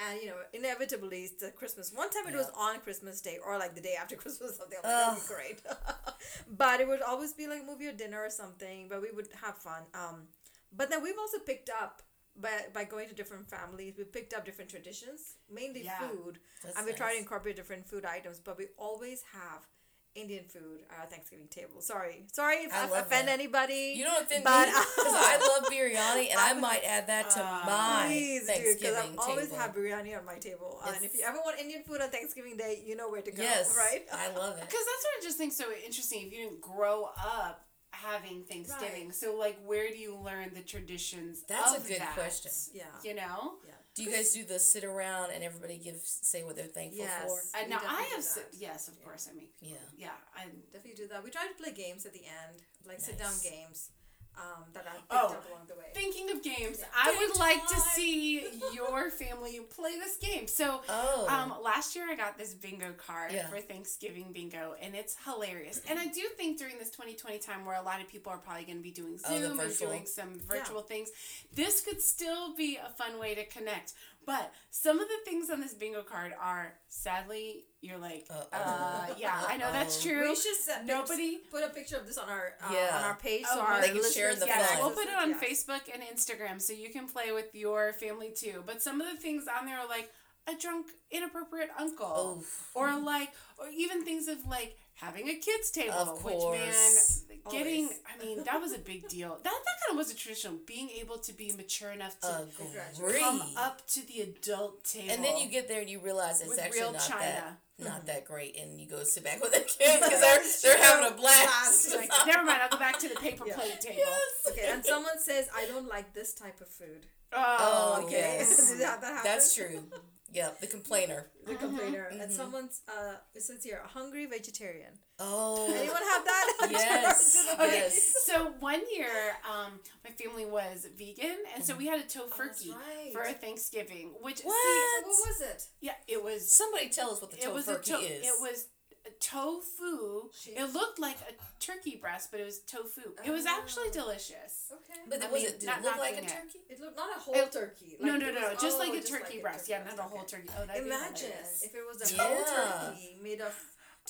Speaker 3: And you know, inevitably, it's the Christmas. One time it was on Christmas Day or like the day after Christmas, or something. Like, that'd be great. but it would always be like a movie or dinner or something. But we would have fun. Um, but then we've also picked up by by going to different families. We picked up different traditions, mainly
Speaker 2: Yeah.
Speaker 3: food,
Speaker 1: That's
Speaker 3: and we try to incorporate different food items. But we always have Indian food at our Thanksgiving table. Sorry, sorry if
Speaker 1: I
Speaker 3: I, offend
Speaker 1: that.
Speaker 3: anybody.
Speaker 1: You don't offend
Speaker 3: But-
Speaker 1: me because I love biryani, and I might add that to
Speaker 2: Uh,
Speaker 1: my
Speaker 3: Please do,
Speaker 1: Thanksgiving
Speaker 3: because I always have biryani on my table. and if you ever want Indian food on Thanksgiving Day, you know where to go.
Speaker 1: yes,
Speaker 3: right?
Speaker 1: I love it.
Speaker 2: Because that's what I just think so interesting. If you didn't grow up having Thanksgiving,
Speaker 3: Right.
Speaker 2: so like, where do you learn the traditions?
Speaker 1: That's a good
Speaker 2: that?
Speaker 1: question.
Speaker 3: Yeah.
Speaker 2: You know.
Speaker 3: Yeah.
Speaker 1: Do you guys do the sit around and everybody give say what they're thankful
Speaker 3: Yes.
Speaker 1: for?
Speaker 2: And
Speaker 3: We
Speaker 2: now I have si- yes, of course. I mean,
Speaker 1: Yeah.
Speaker 2: yeah, I
Speaker 3: Definitely do that. We try to play games at the end, like sit down games um, that I picked
Speaker 2: Oh.
Speaker 3: up along the way.
Speaker 2: Thinking of games,
Speaker 3: Yeah.
Speaker 2: I
Speaker 1: Game
Speaker 2: would like to see your family play this game. So,
Speaker 1: Oh,
Speaker 2: um, last year I got this bingo card
Speaker 1: Yeah.
Speaker 2: for Thanksgiving bingo, and it's hilarious. And I do think during this 2020 time, where a lot of people are probably going to be doing
Speaker 1: Oh,
Speaker 2: Zoom and
Speaker 1: virtual.
Speaker 2: doing some virtual things, this could still be a fun way to connect. But some of the things on this bingo card are sadly, you're like,
Speaker 1: Uh-oh.
Speaker 2: uh, yeah, I know that's true.
Speaker 3: We should set
Speaker 2: Nobody-
Speaker 3: put a picture of this on our uh,
Speaker 1: Yeah.
Speaker 3: on our page
Speaker 2: Oh,
Speaker 3: so our
Speaker 1: they can share
Speaker 3: listeners
Speaker 1: the
Speaker 3: can
Speaker 2: Yes, we'll put it on
Speaker 3: yeah.
Speaker 2: Facebook and Instagram so you can play with your family too. But some of the things on there are like a drunk, inappropriate uncle,
Speaker 1: Oof.
Speaker 2: or like, or even things of like having a kids table,
Speaker 1: Of
Speaker 2: which
Speaker 1: course.
Speaker 2: man, getting.
Speaker 3: Always.
Speaker 2: I mean, that was a big deal. That that kind of was a traditional, being able to be mature enough to
Speaker 1: agree.
Speaker 2: come up to the adult table.
Speaker 1: And then you get there and you realize it's
Speaker 2: With
Speaker 1: actually
Speaker 2: real
Speaker 1: not
Speaker 2: China.
Speaker 1: that not mm-hmm. that great, and you go sit back with the kids because they're they're having a blast.
Speaker 2: Like, never mind. I'll go back to the paper
Speaker 3: Yeah.
Speaker 2: plate table.
Speaker 1: Yes.
Speaker 3: Okay, and someone says I don't like this type of food.
Speaker 2: Oh,
Speaker 1: Oh,
Speaker 2: okay.
Speaker 1: yes.
Speaker 3: That, that?
Speaker 1: That's true. Yep, the complainer.
Speaker 3: The complainer.
Speaker 1: Mm-hmm.
Speaker 3: And someone's uh it says here a hungry vegetarian.
Speaker 1: Oh.
Speaker 3: Anyone have that?
Speaker 1: Yes.
Speaker 2: Okay,
Speaker 1: Yes.
Speaker 2: so one year, um, my family was vegan, and so we had a
Speaker 3: Oh, that's
Speaker 2: tofurkey
Speaker 3: right.
Speaker 2: for Thanksgiving. Which
Speaker 1: What?
Speaker 2: see,
Speaker 3: What was it?
Speaker 2: yeah, it was.
Speaker 1: Somebody tell us what the
Speaker 2: It was a
Speaker 1: tofurkey
Speaker 2: to-
Speaker 1: is.
Speaker 2: It was a tofu. It looked like a turkey breast, but it was tofu. It was actually
Speaker 3: Oh.
Speaker 2: delicious.
Speaker 3: Okay.
Speaker 1: but
Speaker 2: I
Speaker 1: was
Speaker 2: mean,
Speaker 1: it did
Speaker 2: not
Speaker 1: it look like a
Speaker 2: knocking it.
Speaker 1: turkey?
Speaker 3: It looked not a whole
Speaker 2: It-
Speaker 3: turkey.
Speaker 2: no,
Speaker 3: like
Speaker 2: no,
Speaker 3: it
Speaker 2: no,
Speaker 3: was-
Speaker 2: just like
Speaker 3: oh,
Speaker 2: a
Speaker 3: just
Speaker 2: turkey
Speaker 3: like a
Speaker 2: breast.
Speaker 3: turkey
Speaker 2: yeah,
Speaker 3: breast,
Speaker 2: not a whole
Speaker 3: okay.
Speaker 2: turkey. Oh, that'd
Speaker 3: Imagine
Speaker 2: be hilarious.
Speaker 3: if it was a
Speaker 1: Yeah.
Speaker 3: whole turkey made of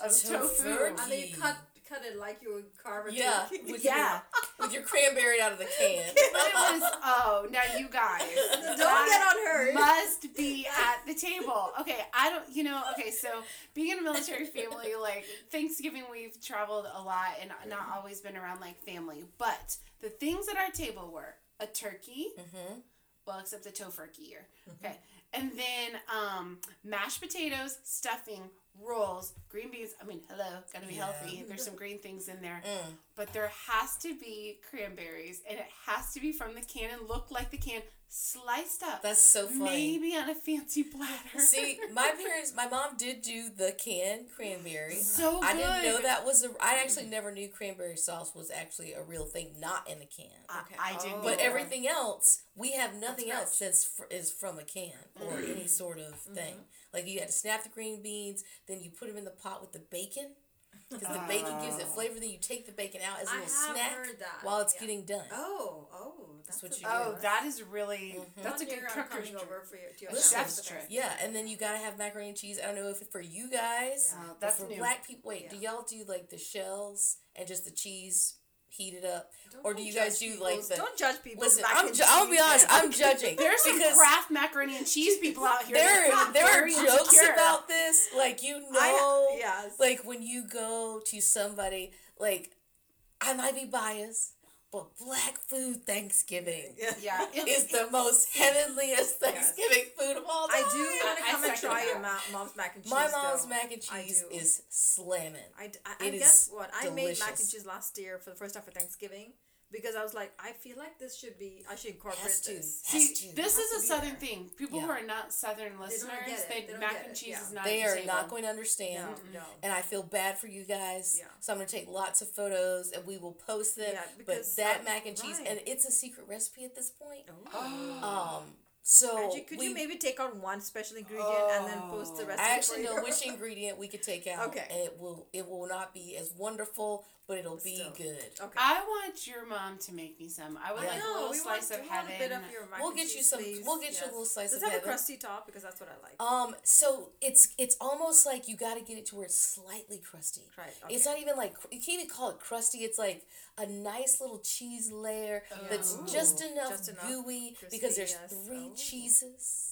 Speaker 2: Of
Speaker 3: tofu,
Speaker 2: tofu.
Speaker 3: and then you cut cut it like you would carve a
Speaker 1: Yeah,
Speaker 3: turkey.
Speaker 1: with
Speaker 2: Yeah.
Speaker 1: with your cranberry out of the can.
Speaker 2: But it was oh now you guys
Speaker 3: Don't get on her.
Speaker 2: must be at the table. Okay, I don't you know, okay, so being in a military family, like Thanksgiving we've traveled a lot and not always been around like family. But the things at our table were a turkey,
Speaker 1: Mm-hmm.
Speaker 2: well except the tofurkey year. Okay. And then um mashed potatoes, stuffing, rolls, green beans. I mean, hello, gotta be
Speaker 1: Yeah.
Speaker 2: healthy. There's some green things in there.
Speaker 1: Mm.
Speaker 2: But there has to be cranberries and it has to be from the can and look like the can sliced up.
Speaker 1: That's so funny.
Speaker 2: Maybe on a fancy platter.
Speaker 1: See, my parents, my mom did do the canned cranberry.
Speaker 2: so
Speaker 1: I
Speaker 2: good.
Speaker 1: didn't know that was a. I actually never knew cranberry sauce was actually a real thing, not in a can.
Speaker 3: Okay.
Speaker 2: I didn't.
Speaker 3: Oh.
Speaker 1: But everything else, we have nothing
Speaker 3: From
Speaker 1: else that's fr- is from a can or
Speaker 2: Mm-hmm.
Speaker 1: any sort of thing. Like you had to snap the green beans, then you put them in the pot with the bacon. Because the bacon gives it flavor, then you take the bacon out as a little snack while it's
Speaker 3: yeah.
Speaker 1: getting done.
Speaker 3: Oh, oh, that's,
Speaker 1: what
Speaker 3: a
Speaker 1: you
Speaker 3: big
Speaker 2: Oh,
Speaker 3: one.
Speaker 2: that is really
Speaker 1: Mhm.
Speaker 2: that's a good
Speaker 3: year I'm
Speaker 2: cooker's trick.
Speaker 3: over for you. To your
Speaker 1: Listen.
Speaker 2: Chef's trick.
Speaker 1: Yeah, and then you gotta have macaroni and cheese. I don't know if it for you guys,
Speaker 3: Yeah.
Speaker 1: But
Speaker 2: that's
Speaker 1: for
Speaker 2: new.
Speaker 1: black people. Wait, do y'all do like the shells and just the cheese heated up,
Speaker 3: Don't-
Speaker 1: or do you guys do like the?
Speaker 3: Don't judge people.
Speaker 1: Listen, I'm. Ju- I'll be honest. I'm judging.
Speaker 2: There's some Kraft macaroni and cheese people out here.
Speaker 1: there are there are jokes
Speaker 2: insecure.
Speaker 1: about this. Like you know,
Speaker 3: I, yes.
Speaker 1: like when you go to somebody like I might be biased, but black food Thanksgiving
Speaker 3: yeah.
Speaker 2: Yeah, it-
Speaker 1: is the most heavenliest Thanksgiving food of all time.
Speaker 3: I do want to
Speaker 2: I
Speaker 3: come and try your ma- mom's mac and cheese.
Speaker 1: My mom's
Speaker 3: though.
Speaker 1: mac and cheese is slamming.
Speaker 3: I, d- I,
Speaker 1: It
Speaker 3: I
Speaker 1: is
Speaker 3: guess what I made mac and cheese last year for the first time for Thanksgiving because I was like, I feel like this should be. I should incorporate
Speaker 1: Has to.
Speaker 3: this.
Speaker 2: See,
Speaker 1: to.
Speaker 2: this
Speaker 3: Has
Speaker 2: is a southern
Speaker 3: there.
Speaker 2: thing. People who are not southern listeners,
Speaker 3: get
Speaker 2: they,
Speaker 3: They
Speaker 2: mac and cheese
Speaker 3: yeah.
Speaker 2: is not.
Speaker 1: They are
Speaker 2: the
Speaker 1: not going to understand.
Speaker 3: No, no.
Speaker 1: And I feel bad for you guys.
Speaker 3: Yeah.
Speaker 1: So I'm going to take lots of photos and we will post them.
Speaker 3: Yeah,
Speaker 1: but
Speaker 3: because,
Speaker 1: that
Speaker 3: uh,
Speaker 1: mac and cheese,
Speaker 3: right.
Speaker 1: and it's a secret recipe at this point.
Speaker 3: Oh.
Speaker 1: Um, so
Speaker 3: Angie, could you maybe take out one special ingredient and then post the
Speaker 2: Oh.
Speaker 3: rest?
Speaker 1: I actually know which ingredient we could take out.
Speaker 3: Okay.
Speaker 1: And it will it will not be as wonderful, but it'll be
Speaker 3: Still.
Speaker 1: good.
Speaker 3: Okay.
Speaker 2: I want your mom to make me some. I would
Speaker 1: Yeah.
Speaker 2: like a little slice
Speaker 3: want,
Speaker 2: of
Speaker 3: we
Speaker 2: heaven.
Speaker 3: a bit of your
Speaker 1: We'll get you
Speaker 3: cheese,
Speaker 1: some-
Speaker 3: please.
Speaker 1: we'll get you a little slice of heaven.
Speaker 3: Does
Speaker 1: of
Speaker 3: it have a crusty top? Because that's what I like.
Speaker 1: Um, so it's it's almost like you got to get it to where it's slightly crusty.
Speaker 3: Right,
Speaker 1: It's not even like you can't even call it crusty. It's like a nice little cheese layer that's
Speaker 2: Ooh.
Speaker 1: just enough,
Speaker 3: Just enough
Speaker 1: gooey
Speaker 3: crispy,
Speaker 1: because there's
Speaker 3: yes.
Speaker 1: three
Speaker 3: Oh.
Speaker 1: cheeses.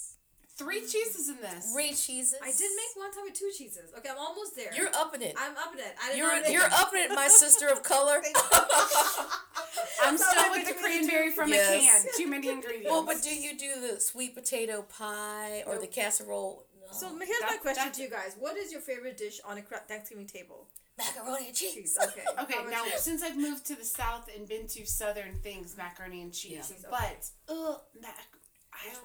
Speaker 2: Three cheeses in this.
Speaker 1: Three cheeses.
Speaker 3: I did make one time with two cheeses. Okay, I'm almost there.
Speaker 1: You're upping it.
Speaker 3: I'm up in it. I did
Speaker 1: You're
Speaker 3: not
Speaker 1: you're
Speaker 3: it.
Speaker 1: upping it, my sister of color.
Speaker 2: I'm
Speaker 3: So
Speaker 2: still
Speaker 3: in
Speaker 2: with the cranberry from
Speaker 1: Yes.
Speaker 2: a can. Too many ingredients.
Speaker 1: well, but do you do the sweet potato pie or the casserole? No.
Speaker 3: So here's my question to you guys: What is your favorite dish on a Thanksgiving table?
Speaker 1: macaroni and cheese.
Speaker 3: Cheese. Okay.
Speaker 2: Okay, now
Speaker 3: you?
Speaker 2: since I've moved to the south and been to southern things, macaroni and cheese,
Speaker 1: Yeah.
Speaker 3: Cheese, okay.
Speaker 2: but ugh, mac, I
Speaker 3: Which one?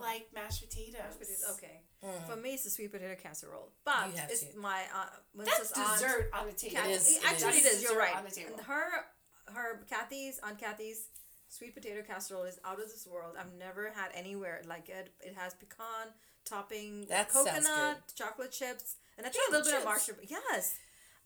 Speaker 2: Like mashed potatoes.
Speaker 3: Mashed potatoes, Okay.
Speaker 1: Mm.
Speaker 3: For me, it's a sweet potato casserole. But it's
Speaker 1: to.
Speaker 3: my uh,
Speaker 2: That's
Speaker 3: Melissa's aunt.
Speaker 2: dessert on the table.
Speaker 3: Kat-
Speaker 1: It is, it
Speaker 3: actually,
Speaker 1: is.
Speaker 3: it is. You're
Speaker 2: Dessert
Speaker 3: right.
Speaker 2: On the table.
Speaker 3: And her, her Kathy's Aunt Kathy's sweet potato casserole is out of this world. I've never had anywhere like it. It has pecan topping,
Speaker 1: That
Speaker 3: coconut, chocolate chips, and I think a little bit of marshmallow. Yes.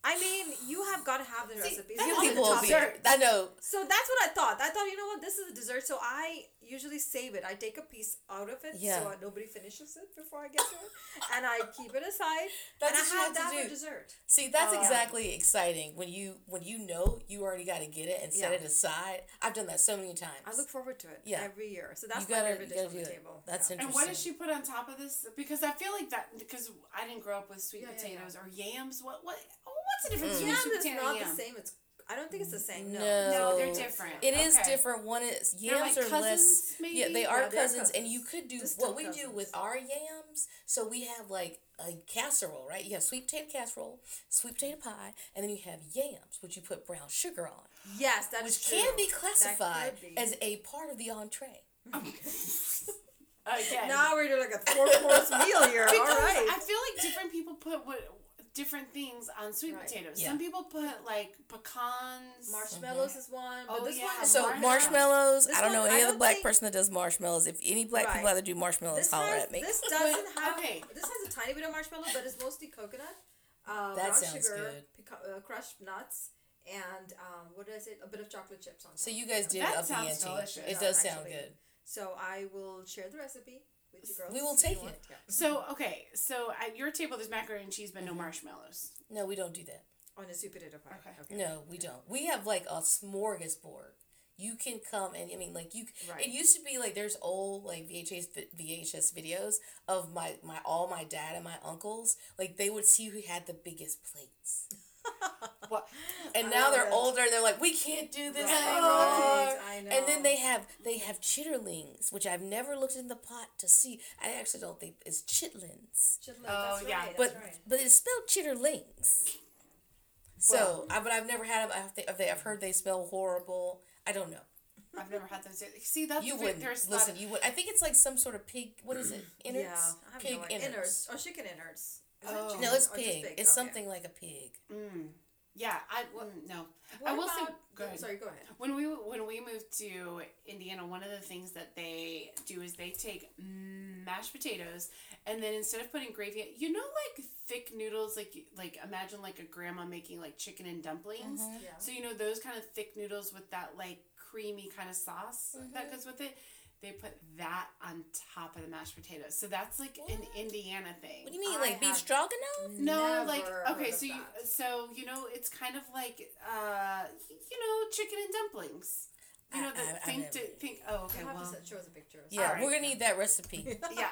Speaker 3: I mean, you have got to have the recipes.
Speaker 2: that's
Speaker 1: You
Speaker 3: on the
Speaker 1: people will
Speaker 3: top
Speaker 1: be.
Speaker 3: there.
Speaker 1: I know.
Speaker 3: So that's what I thought. I thought, you know what, this is a dessert. So I usually save it. I take a piece out of it
Speaker 1: Yeah.
Speaker 3: so nobody finishes it before I get to it, and I keep it aside.
Speaker 1: That's
Speaker 3: and
Speaker 1: what you
Speaker 3: I
Speaker 1: have
Speaker 3: have
Speaker 1: to
Speaker 3: that
Speaker 1: do.
Speaker 3: for dessert.
Speaker 1: See, that's
Speaker 2: Oh.
Speaker 1: exactly exciting when you when you know you already got to get it and set
Speaker 3: Yeah.
Speaker 1: it aside. I've done that so many times.
Speaker 3: I look forward to it
Speaker 1: Yeah.
Speaker 3: every year. So that's
Speaker 1: you gotta,
Speaker 3: favorite
Speaker 1: you
Speaker 3: dish
Speaker 1: gotta
Speaker 3: on
Speaker 1: do
Speaker 3: the
Speaker 1: it.
Speaker 3: table.
Speaker 1: That's
Speaker 3: Yeah.
Speaker 2: And what does she put on top of this? Because I feel like that because I didn't grow up with sweet
Speaker 3: Yeah, yeah, yeah.
Speaker 2: potatoes or yams. What what? Oh, what's the difference mm.
Speaker 3: Yam
Speaker 2: between sweet
Speaker 3: is not
Speaker 2: and yam?
Speaker 3: the same. It's I don't think it's the same. No.
Speaker 1: No.
Speaker 2: No, they're different.
Speaker 1: It is
Speaker 2: Okay.
Speaker 1: different. One is yams
Speaker 2: like
Speaker 1: are less.
Speaker 2: cousins, maybe?
Speaker 1: Yeah, they are
Speaker 3: Yeah, they're
Speaker 1: cousins, and you could do
Speaker 3: Distant
Speaker 1: what we do with our yams. So we have like a casserole, right? You have sweet potato casserole, sweet potato pie, and then you have yams, which you put brown sugar on,
Speaker 3: Yes, that's
Speaker 1: which
Speaker 3: true.
Speaker 1: can be classified
Speaker 3: be.
Speaker 1: as a part of the entree.
Speaker 2: Again.
Speaker 3: Now we're doing like a four course meal here. All
Speaker 2: Because
Speaker 3: right.
Speaker 2: I feel like different people put what different things on sweet
Speaker 3: Right.
Speaker 2: potatoes.
Speaker 1: Yeah.
Speaker 2: Some people put like pecans.
Speaker 3: Marshmallows is one, but
Speaker 2: Oh,
Speaker 3: this
Speaker 2: yeah.
Speaker 3: one is
Speaker 1: So
Speaker 2: Marshmallows.
Speaker 1: marshmallows.
Speaker 3: This
Speaker 1: I don't
Speaker 3: one,
Speaker 1: know any other black
Speaker 3: think-
Speaker 1: person that does marshmallows. If any black people
Speaker 3: Right.
Speaker 1: out there do marshmallows,
Speaker 3: This
Speaker 1: holler
Speaker 3: has,
Speaker 1: at me.
Speaker 3: this doesn't have
Speaker 2: okay.
Speaker 3: this has a tiny bit of marshmallow, but it's mostly coconut, uh,
Speaker 1: That
Speaker 3: brown
Speaker 1: sounds
Speaker 3: sugar,
Speaker 1: good.
Speaker 3: peca- uh, crushed nuts, and um, what did I say? A bit of chocolate chips on. Top.
Speaker 1: So you guys did
Speaker 2: That
Speaker 1: up the ante.
Speaker 2: delicious.
Speaker 1: It
Speaker 3: Yeah,
Speaker 1: does sound
Speaker 3: actually.
Speaker 1: good.
Speaker 3: So I will share the recipe with you girls.
Speaker 1: We will take it.
Speaker 3: Yeah.
Speaker 2: So okay, so at your table there's macaroni and cheese, but
Speaker 1: Mm-hmm.
Speaker 2: no marshmallows.
Speaker 1: No, we don't do that.
Speaker 3: On a sweet potato pie.
Speaker 2: Okay. okay.
Speaker 1: No, we don't. We have like a smorgasbord. You can come and I mean like you.
Speaker 3: Right.
Speaker 1: It used to be like there's old like VHS VHS videos of my my all my dad and my uncles like they would see who had the biggest plates.
Speaker 2: What?
Speaker 1: And now they're
Speaker 3: it.
Speaker 1: older. They're like we can't do this
Speaker 3: Right,
Speaker 1: anymore.
Speaker 3: right, I know.
Speaker 1: And then they have they have chitterlings, which I've never looked in the pot to see. I actually don't think it's chitlins.
Speaker 3: Chitlins,
Speaker 2: Oh,
Speaker 3: that's
Speaker 2: yeah.
Speaker 1: but
Speaker 3: that's right.
Speaker 1: but it's spelled chitterlings. So, I, but I've never had them. I've, I've heard they smell horrible. I don't know.
Speaker 2: I've never had those. See, that's
Speaker 1: You
Speaker 2: the thing,
Speaker 1: wouldn't
Speaker 2: There's
Speaker 1: listen.
Speaker 2: Not,
Speaker 1: You would. I think it's like some sort of pig. What is it? Innards.
Speaker 3: Yeah, I have
Speaker 1: pig
Speaker 3: no
Speaker 1: innards.
Speaker 3: innards or chicken innards. Is
Speaker 2: Oh.
Speaker 3: chicken
Speaker 1: No, it's
Speaker 3: or just
Speaker 1: pig. It's
Speaker 3: Okay.
Speaker 1: something like a pig.
Speaker 2: mm, yeah, I mm, no.
Speaker 3: What
Speaker 2: I will
Speaker 3: about,
Speaker 2: say. Go ahead.
Speaker 3: Sorry, go ahead.
Speaker 2: When we when we moved to Indiana, one of the things that they do is they take mashed potatoes and then instead of putting gravy, you know, like thick noodles, like like imagine like a grandma making like chicken and dumplings.
Speaker 3: Yeah.
Speaker 2: So you know those kind of thick noodles with that like creamy kind of sauce that goes with it. They put that on top of the mashed potatoes. So that's like an Indiana thing.
Speaker 1: What do you mean,
Speaker 3: I
Speaker 1: like beef
Speaker 3: have
Speaker 1: stroganoff?
Speaker 2: No, like okay, so you so you know it's kind of like uh you know chicken and dumplings. You know
Speaker 1: I-
Speaker 2: the
Speaker 1: I- I
Speaker 2: think
Speaker 1: never
Speaker 2: to think. Oh, okay,
Speaker 3: You'll have
Speaker 2: well,
Speaker 3: to show us a picture.
Speaker 1: Yeah,
Speaker 2: Alright.
Speaker 1: we're gonna need that recipe.
Speaker 2: yeah.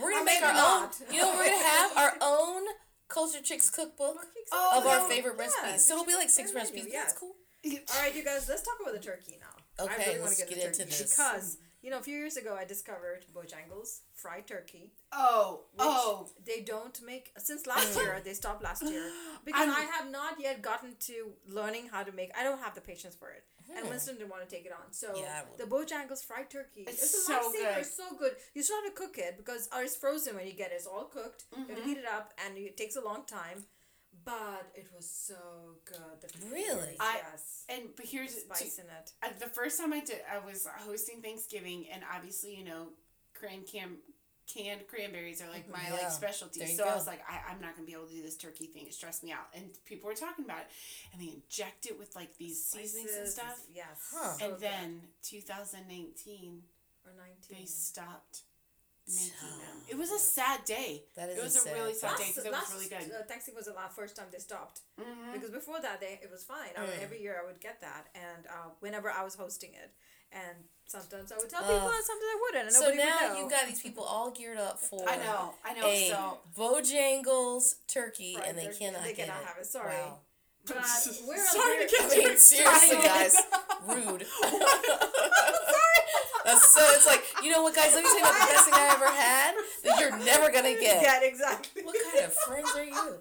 Speaker 1: We're gonna make our
Speaker 3: not.
Speaker 1: own. You know, we're gonna have our own Cultured Chicks cookbook
Speaker 2: Oh,
Speaker 1: of our favorite
Speaker 3: yeah,
Speaker 1: recipes. So it'll be like six recipes.
Speaker 3: yes.
Speaker 1: That's cool.
Speaker 3: All right, you guys, let's talk about the turkey now. I
Speaker 1: Okay,
Speaker 3: really wanna
Speaker 1: let's
Speaker 3: get,
Speaker 1: get into
Speaker 3: turkey
Speaker 1: this.
Speaker 3: because You know, a few years ago, I discovered Bojangles fried turkey.
Speaker 2: Oh,
Speaker 3: which
Speaker 2: oh.
Speaker 3: they don't make since last year. They stopped last year because
Speaker 2: I'm-
Speaker 3: I have not yet gotten to learning how to make. I don't have the patience for it, and Winston didn't want to take it on. So
Speaker 1: Yeah,
Speaker 3: the Bojangles fried turkey.
Speaker 2: It's
Speaker 3: It's,
Speaker 2: so good.
Speaker 3: It's so good. You still have to cook it because or it's frozen when you get it. It's all cooked. You
Speaker 2: Mm-hmm.
Speaker 3: have to heat it up, and it takes a long time. But it was so good. The
Speaker 1: Really?
Speaker 2: I-
Speaker 3: yes.
Speaker 2: And but here's
Speaker 3: Spice in it.
Speaker 2: uh, the first time I did, I was hosting Thanksgiving, and obviously, you know, cran cam canned cranberries are like my
Speaker 1: Yeah,
Speaker 2: like specialty.
Speaker 1: there you
Speaker 2: So I was like, I, I'm not gonna be able to do this turkey thing. It stressed me out, and people were talking about it, and they inject it with like these seasonings and stuff.
Speaker 3: Yes.
Speaker 1: Huh.
Speaker 3: So
Speaker 2: and
Speaker 3: good.
Speaker 2: then 2019,
Speaker 3: or nineteen.
Speaker 2: they stopped making
Speaker 1: So-
Speaker 2: them. It was a sad day.
Speaker 1: That is
Speaker 2: it was
Speaker 1: a
Speaker 2: a,
Speaker 1: sad
Speaker 2: really
Speaker 1: day.
Speaker 2: sad day because it was really good.
Speaker 3: uh, Thanksgiving was the last first time they stopped
Speaker 2: Mhm.
Speaker 3: because before that they it was fine. I
Speaker 1: Mm.
Speaker 3: every year I would get that, and uh, whenever I was hosting it, and sometimes I would tell
Speaker 1: Ugh.
Speaker 3: people, and sometimes I wouldn't, and
Speaker 1: So
Speaker 3: nobody would
Speaker 1: now
Speaker 3: know.
Speaker 1: you've got these people all geared up for
Speaker 2: I know, I know.
Speaker 1: a
Speaker 2: So
Speaker 1: Bojangles turkey,
Speaker 3: Fried
Speaker 1: and they
Speaker 3: turkey,
Speaker 1: cannot
Speaker 3: they
Speaker 1: get
Speaker 3: cannot
Speaker 1: it.
Speaker 3: have it, sorry.
Speaker 1: Wow.
Speaker 3: But we're
Speaker 2: sorry
Speaker 3: on
Speaker 2: to
Speaker 1: I mean,
Speaker 2: you
Speaker 1: seriously, guys, rude. That's so. It's like you know what, guys? Let me tell you about the best thing I ever had that you're never gonna get.
Speaker 3: Yeah, exactly.
Speaker 1: What kind of friends are you?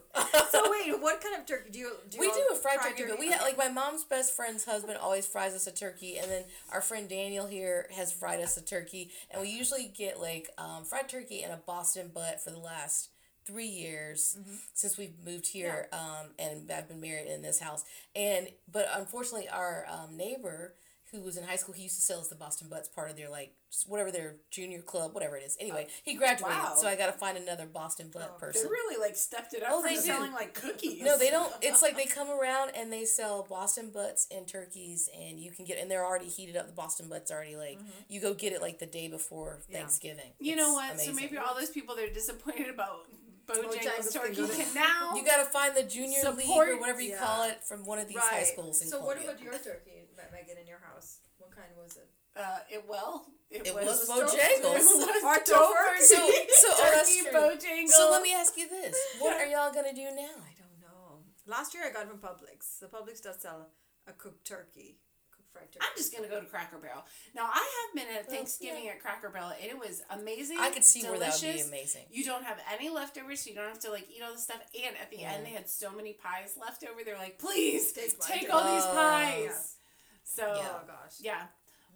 Speaker 3: so wait, what kind of turkey do you do?
Speaker 1: we
Speaker 3: you
Speaker 1: do a fried, turkey, but we
Speaker 3: Okay.
Speaker 1: have like my mom's best friend's husband always fries us a turkey, and then our friend Daniel here has fried us a turkey, and we usually get like um, fried turkey and a Boston butt for the last three years since we've moved here, um, and I've been married in this house, and but unfortunately our um, neighbor. Who was in high school? He used to sell us the Boston Butts, part of their like whatever their junior club, whatever it is. Anyway, oh, he graduated,
Speaker 2: wow.
Speaker 1: so I got to find another Boston Butt
Speaker 3: Oh,
Speaker 2: they
Speaker 1: person.
Speaker 2: really like stepped it up
Speaker 1: Oh, they do.
Speaker 2: selling like cookies.
Speaker 1: No, they don't. It's like they come around and they sell Boston butts and turkeys, and you can get, and they're already heated up. The Boston butts already like mm-hmm. you go get it like the day before
Speaker 3: Yeah.
Speaker 1: Thanksgiving.
Speaker 2: You
Speaker 1: It's
Speaker 2: know what?
Speaker 1: amazing.
Speaker 2: So maybe all those people that are disappointed about Bojangles
Speaker 3: Bojangles
Speaker 2: turkey
Speaker 3: can go to-
Speaker 2: can now.
Speaker 1: you got to find the junior league or whatever you
Speaker 3: yeah.
Speaker 1: call it from one of these high schools in
Speaker 3: So what about your turkey, Me- Megan, in your house? What kind was it?
Speaker 2: Uh, it well. It,
Speaker 1: It
Speaker 2: was,
Speaker 1: was Bojangles.
Speaker 2: It was
Speaker 3: Or
Speaker 2: Tofurkey,
Speaker 3: Tofurkey.
Speaker 1: So- so- oh, that's
Speaker 2: turkey
Speaker 1: true.
Speaker 2: Bojangles.
Speaker 1: So let me ask you this: What are y'all gonna do now?
Speaker 3: I don't know. Last year I got it from Publix. The Publix does sell a cooked turkey, cooked fried turkey.
Speaker 2: I'm just gonna go to Cracker Barrel. Now I have been at Thanksgiving at Cracker Barrel, and it was amazing.
Speaker 1: I could see where that would be amazing.
Speaker 2: You don't have any leftovers, so you don't have to like eat all the stuff. And at the
Speaker 1: Yeah.
Speaker 2: end, they had so many pies left over. They're like, please
Speaker 3: Take
Speaker 2: take, all these
Speaker 1: Oh.
Speaker 2: pies. So
Speaker 1: Yeah.
Speaker 3: Oh gosh.
Speaker 2: yeah,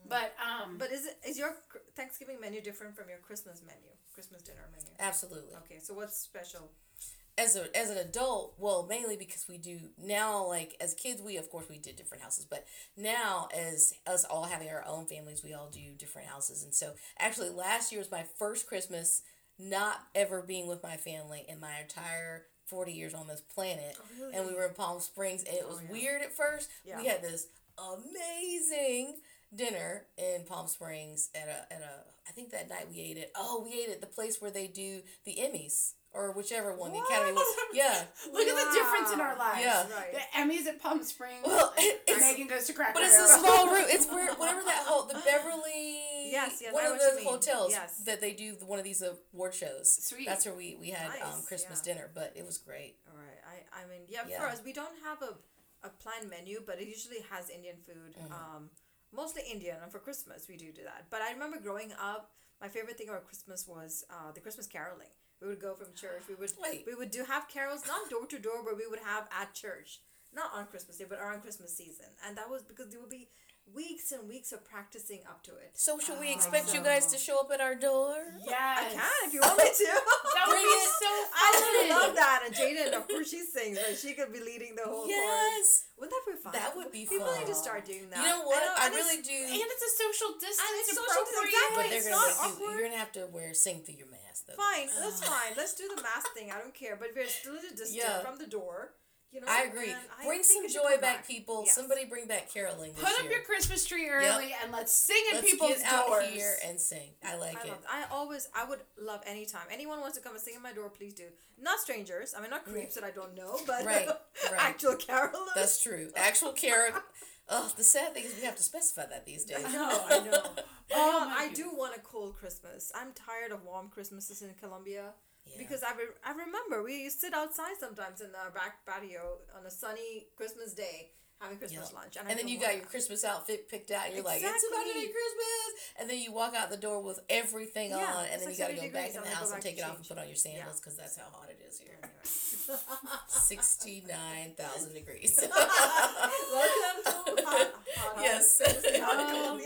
Speaker 2: but um,
Speaker 3: But is it is your cr- Thanksgiving menu different from your Christmas menu? Christmas dinner menu.
Speaker 1: Absolutely.
Speaker 3: Okay, so what's special?
Speaker 1: as a as an adult, well, mainly because we do now. Like as kids, we of course we did different houses, but now as us all having our own families, we all do different houses. And so, actually, last year was my first Christmas not ever being with my family in my entire forty years on this planet.
Speaker 3: really?
Speaker 1: And we were in Palm Springs, and it was
Speaker 3: Oh, yeah.
Speaker 1: weird at first.
Speaker 3: Yeah.
Speaker 1: We had this amazing dinner in Palm Springs at a at a. I think that night we ate it. Oh, we ate at the place where they do the Emmys or whichever one the Academy was. Yeah.
Speaker 2: look at the difference in our lives.
Speaker 1: Yeah.
Speaker 3: Right.
Speaker 2: The Emmys at Palm Springs.
Speaker 1: Well, it,
Speaker 2: and
Speaker 1: it's
Speaker 2: Megan goes to Cracker
Speaker 1: but it's a small room. It's where whatever that whole the Beverly.
Speaker 3: Yes, yes,
Speaker 1: One
Speaker 3: I
Speaker 1: of
Speaker 3: what you
Speaker 1: the hotels
Speaker 3: Yes.
Speaker 1: that they do one of these award shows.
Speaker 2: Sweet.
Speaker 1: That's where we we had um, Christmas
Speaker 3: yeah.
Speaker 1: dinner, but it was great.
Speaker 3: All right. I I mean, yeah,
Speaker 1: Yeah.
Speaker 3: For us, we don't have a a planned menu, but it usually has Indian food.
Speaker 1: Mm-hmm.
Speaker 3: Um, mostly Indian, and for Christmas we do do that. But I remember growing up, my favorite thing about Christmas was uh, the Christmas caroling. We would go from church. We would
Speaker 1: Wait.
Speaker 3: we would do have carols not door to door, but we would have at church, not on Christmas Day, but around Christmas season. And that was because there would be weeks and weeks of practicing up to it.
Speaker 1: So should we
Speaker 2: Oh,
Speaker 1: expect you guys to show up at our door?
Speaker 2: Yes.
Speaker 3: I can if you want me to.
Speaker 2: That would be
Speaker 1: it.
Speaker 2: so
Speaker 3: I
Speaker 2: fun.
Speaker 3: would love that. And Jaden, of course, she sings, but she could be leading the whole chorus.
Speaker 1: Yes.
Speaker 3: Wouldn't that be fun?
Speaker 1: That would be fun.
Speaker 3: People need to start doing that.
Speaker 1: You know what?
Speaker 3: And, uh,
Speaker 1: I really do.
Speaker 2: And it's a social distance And
Speaker 3: it's social
Speaker 2: appropriate.
Speaker 3: distance,
Speaker 1: But
Speaker 3: exactly.
Speaker 1: they're
Speaker 3: it's
Speaker 1: gonna
Speaker 3: not
Speaker 1: make you.
Speaker 3: awkward.
Speaker 1: You're gonna have to wear sing through your mask though.
Speaker 3: Fine, that's fine. Let's do the mask thing. I don't care. But we're still at a distance
Speaker 1: Yeah.
Speaker 3: from the door. You know,
Speaker 1: I agree.
Speaker 3: and I
Speaker 1: bring some joy
Speaker 3: come
Speaker 1: back, people.
Speaker 3: Yes.
Speaker 1: Somebody bring back caroling this
Speaker 2: Put up
Speaker 1: year.
Speaker 2: your Christmas tree early and let's sing in
Speaker 1: Let's
Speaker 2: people's
Speaker 1: get out here and sing. I like
Speaker 3: I
Speaker 1: it.
Speaker 3: love. I always. I would love anytime. Anyone wants to come and sing at my door, please do. Not strangers. I mean, not creeps that I don't know, but
Speaker 1: Right, right.
Speaker 3: actual carolers.
Speaker 1: That's true. Actual carol. Oh, the sad thing is we have to specify that these days.
Speaker 3: I know. I know.
Speaker 2: Oh
Speaker 3: oh, I do want a cold Christmas. I'm tired of warm Christmases in Columbia.
Speaker 1: Yeah.
Speaker 3: Because I, re- I remember we used to sit outside sometimes in our back patio on a sunny Christmas day having Christmas
Speaker 1: Yep.
Speaker 3: lunch. I
Speaker 1: And then you
Speaker 3: want
Speaker 1: got your. Christmas outfit picked out. And you're like, it's about to be Christmas. And then you walk out the door with everything
Speaker 3: Yeah,
Speaker 1: on. And then
Speaker 3: like
Speaker 1: you got to go back in the house and take
Speaker 3: to
Speaker 1: it off and put on your sandals because that's how hot it is here.
Speaker 3: Anyway.
Speaker 1: 69,000 degrees.
Speaker 3: Welcome to hot, hot,
Speaker 1: Yes.
Speaker 3: hot
Speaker 2: Um,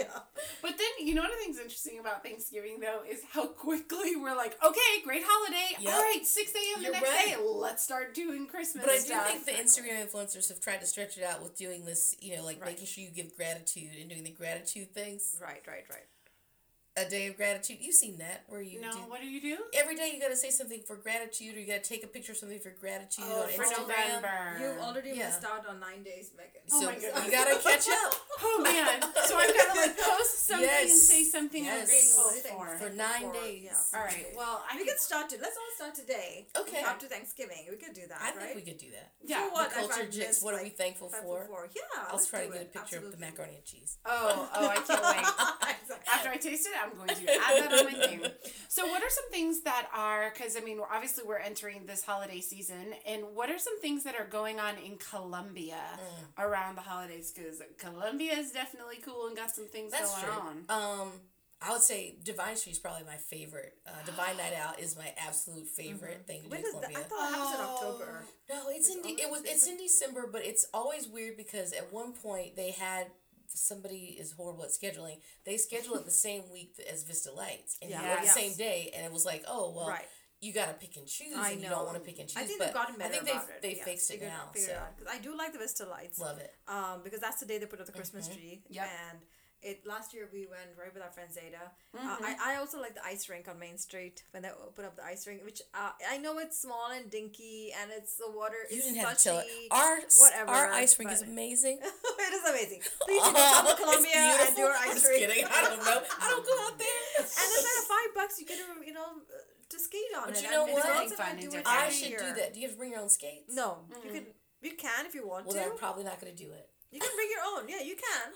Speaker 2: But then you know what I think is interesting about Thanksgiving though is how quickly we're like, okay, great holiday.
Speaker 1: Yep.
Speaker 2: All right, six a.m. the next
Speaker 1: right.
Speaker 2: day, let's start doing Christmas.
Speaker 1: But I do
Speaker 2: stuff.
Speaker 1: think the Instagram influencers have tried to stretch it out with doing this, you know, like
Speaker 3: Right.
Speaker 1: making sure you give gratitude and doing the gratitude things.
Speaker 3: Right, right, right.
Speaker 1: A day of gratitude. You've seen that where you
Speaker 2: No,
Speaker 1: do
Speaker 2: what do you do?
Speaker 1: every day you got to say something for gratitude or you got to take a picture of something for gratitude
Speaker 2: Oh,
Speaker 1: on
Speaker 2: for
Speaker 1: Instagram.
Speaker 2: November.
Speaker 3: You've already
Speaker 1: Yeah.
Speaker 3: missed out on nine days, Megan.
Speaker 2: Oh
Speaker 1: So
Speaker 2: my goodness.
Speaker 1: you got to catch up
Speaker 2: Oh man! So I've got to like post something and say something I'm
Speaker 1: Yes.
Speaker 2: grateful for.
Speaker 1: for nine
Speaker 3: For-
Speaker 1: days.
Speaker 3: yeah.
Speaker 2: All right. Well, I
Speaker 3: we
Speaker 2: could
Speaker 3: could start to let's all start today.
Speaker 1: Okay.
Speaker 3: After Thanksgiving, we could do that,
Speaker 1: I
Speaker 3: right?
Speaker 1: think we could do that.
Speaker 2: Yeah,
Speaker 3: For what?
Speaker 1: the culture
Speaker 3: If I've
Speaker 1: jigs. What are we thankful
Speaker 3: thankful
Speaker 1: for?
Speaker 3: Yeah,
Speaker 1: I'll
Speaker 3: let's
Speaker 1: try to get a
Speaker 3: it.
Speaker 1: picture of the macaroni and cheese.
Speaker 2: Oh, oh, I can't wait. After I taste it, I'm going to add that on my thing. So, what are some things that are? Because I mean, obviously, we're entering this holiday season, and what are some things that are going on in Columbia
Speaker 1: Mm.
Speaker 2: around the holidays? Because Columbia is definitely cool and got some things
Speaker 1: That's
Speaker 2: going
Speaker 1: true.
Speaker 2: on.
Speaker 1: Um, I would say Devine Street is probably my favorite. Uh, Devine Night Out is my absolute favorite thing to
Speaker 3: When
Speaker 1: do in
Speaker 3: does that? I thought it was in
Speaker 2: Oh.
Speaker 3: October.
Speaker 1: No, it's
Speaker 3: Was
Speaker 1: in de- it was it's in December, but it's always weird because at one point they had somebody is horrible at scheduling. They schedule it the same week as Vista Lights, and
Speaker 3: Yeah.
Speaker 1: go the same day, and it was like, oh well,
Speaker 3: Right.
Speaker 1: you got to pick and choose,
Speaker 3: I
Speaker 1: and you don't want to pick and choose.
Speaker 3: I think
Speaker 1: but
Speaker 3: they've gotten better
Speaker 1: I think
Speaker 3: about
Speaker 1: they've
Speaker 3: it.
Speaker 1: they
Speaker 3: Yeah,
Speaker 1: fixed it now.
Speaker 3: figured
Speaker 1: so
Speaker 3: out. I do like the Vista lights.
Speaker 1: love it.
Speaker 3: Um, because that's the day they put up the Christmas
Speaker 1: Mhm.
Speaker 3: tree.
Speaker 2: Yep.
Speaker 3: And it last year we went right with our friend Zeta. Uh,
Speaker 2: Mhm.
Speaker 3: I, I also like the ice rink on Main Street when they put up the ice rink, which uh, I know it's small and dinky and it's the water
Speaker 1: You
Speaker 3: is
Speaker 1: didn't have to tell it. Our
Speaker 3: whatever,
Speaker 1: our ice rink is amazing.
Speaker 3: it is amazing. Please you come to
Speaker 1: It's
Speaker 3: and do
Speaker 1: beautiful.
Speaker 3: our
Speaker 1: I'm
Speaker 3: ice
Speaker 1: just
Speaker 3: rink.
Speaker 1: kidding. I don't know. I don't go out there.
Speaker 3: and instead of five bucks, you get to you know uh, to skate on
Speaker 1: But
Speaker 3: it.
Speaker 1: you know
Speaker 3: and
Speaker 1: what?
Speaker 3: girls
Speaker 2: Something
Speaker 3: and
Speaker 2: fun
Speaker 3: I do.
Speaker 1: I should do that. Do you have to bring your own skates?
Speaker 3: No, you
Speaker 2: Mhm.
Speaker 3: can. You can if you want
Speaker 1: Well,
Speaker 3: to.
Speaker 1: then I'm probably not going to do it.
Speaker 3: You can bring your own. Yeah, you can.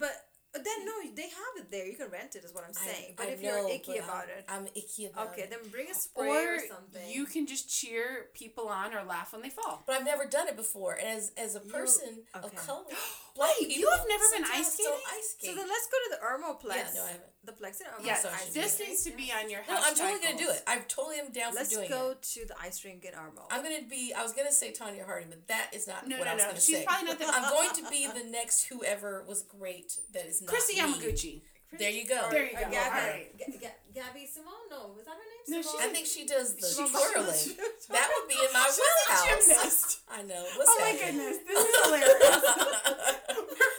Speaker 3: But but then mm. no, they have it there. You can rent it. Is what I'm saying.
Speaker 1: I,
Speaker 3: but
Speaker 1: I
Speaker 3: if you're icky about
Speaker 1: I'm,
Speaker 3: it,
Speaker 1: I'm icky about
Speaker 3: okay,
Speaker 1: it.
Speaker 3: Okay, then bring a spray
Speaker 2: Or
Speaker 3: or, something.
Speaker 2: you can just cheer people on or laugh when they fall.
Speaker 1: But I've never done it before. And as as a
Speaker 3: You-
Speaker 1: person of
Speaker 3: okay.
Speaker 1: color,
Speaker 2: Wait, you have never been ice
Speaker 1: sometimes don't
Speaker 2: skating?
Speaker 1: Ice
Speaker 3: so then let's go to the Irmo Plex.
Speaker 1: Yeah, no, I haven't.
Speaker 3: The Plex in Irmo.
Speaker 2: Yeah,
Speaker 1: sorry, I
Speaker 2: this needs to be on your
Speaker 1: no. I'm totally gonna do it. I'm totally am down
Speaker 3: Let's
Speaker 1: for doing
Speaker 3: go to the ice rink in Irmo.
Speaker 1: I'm gonna be. I was gonna say Tonya Harding, but that is not
Speaker 2: No,
Speaker 1: what
Speaker 2: no,
Speaker 1: I was
Speaker 2: no.
Speaker 1: gonna
Speaker 2: She's
Speaker 1: say.
Speaker 2: probably not the.
Speaker 1: I'm going to be the next whoever was great. That is not
Speaker 2: Chrissy
Speaker 1: me.
Speaker 2: Yamaguchi.
Speaker 1: There you go.
Speaker 2: There you
Speaker 3: or
Speaker 2: go.
Speaker 3: Gabby,
Speaker 2: Alright.
Speaker 3: Ga- Ga- Gabby Simone? No, was that her name?
Speaker 2: No,
Speaker 3: Simone?
Speaker 1: I think she does the
Speaker 3: Simone
Speaker 1: twirling.
Speaker 3: Biles.
Speaker 1: That would be in my
Speaker 2: She's
Speaker 1: wheelhouse. I know. What's
Speaker 2: Oh my
Speaker 1: happening?
Speaker 2: goodness, this is hilarious.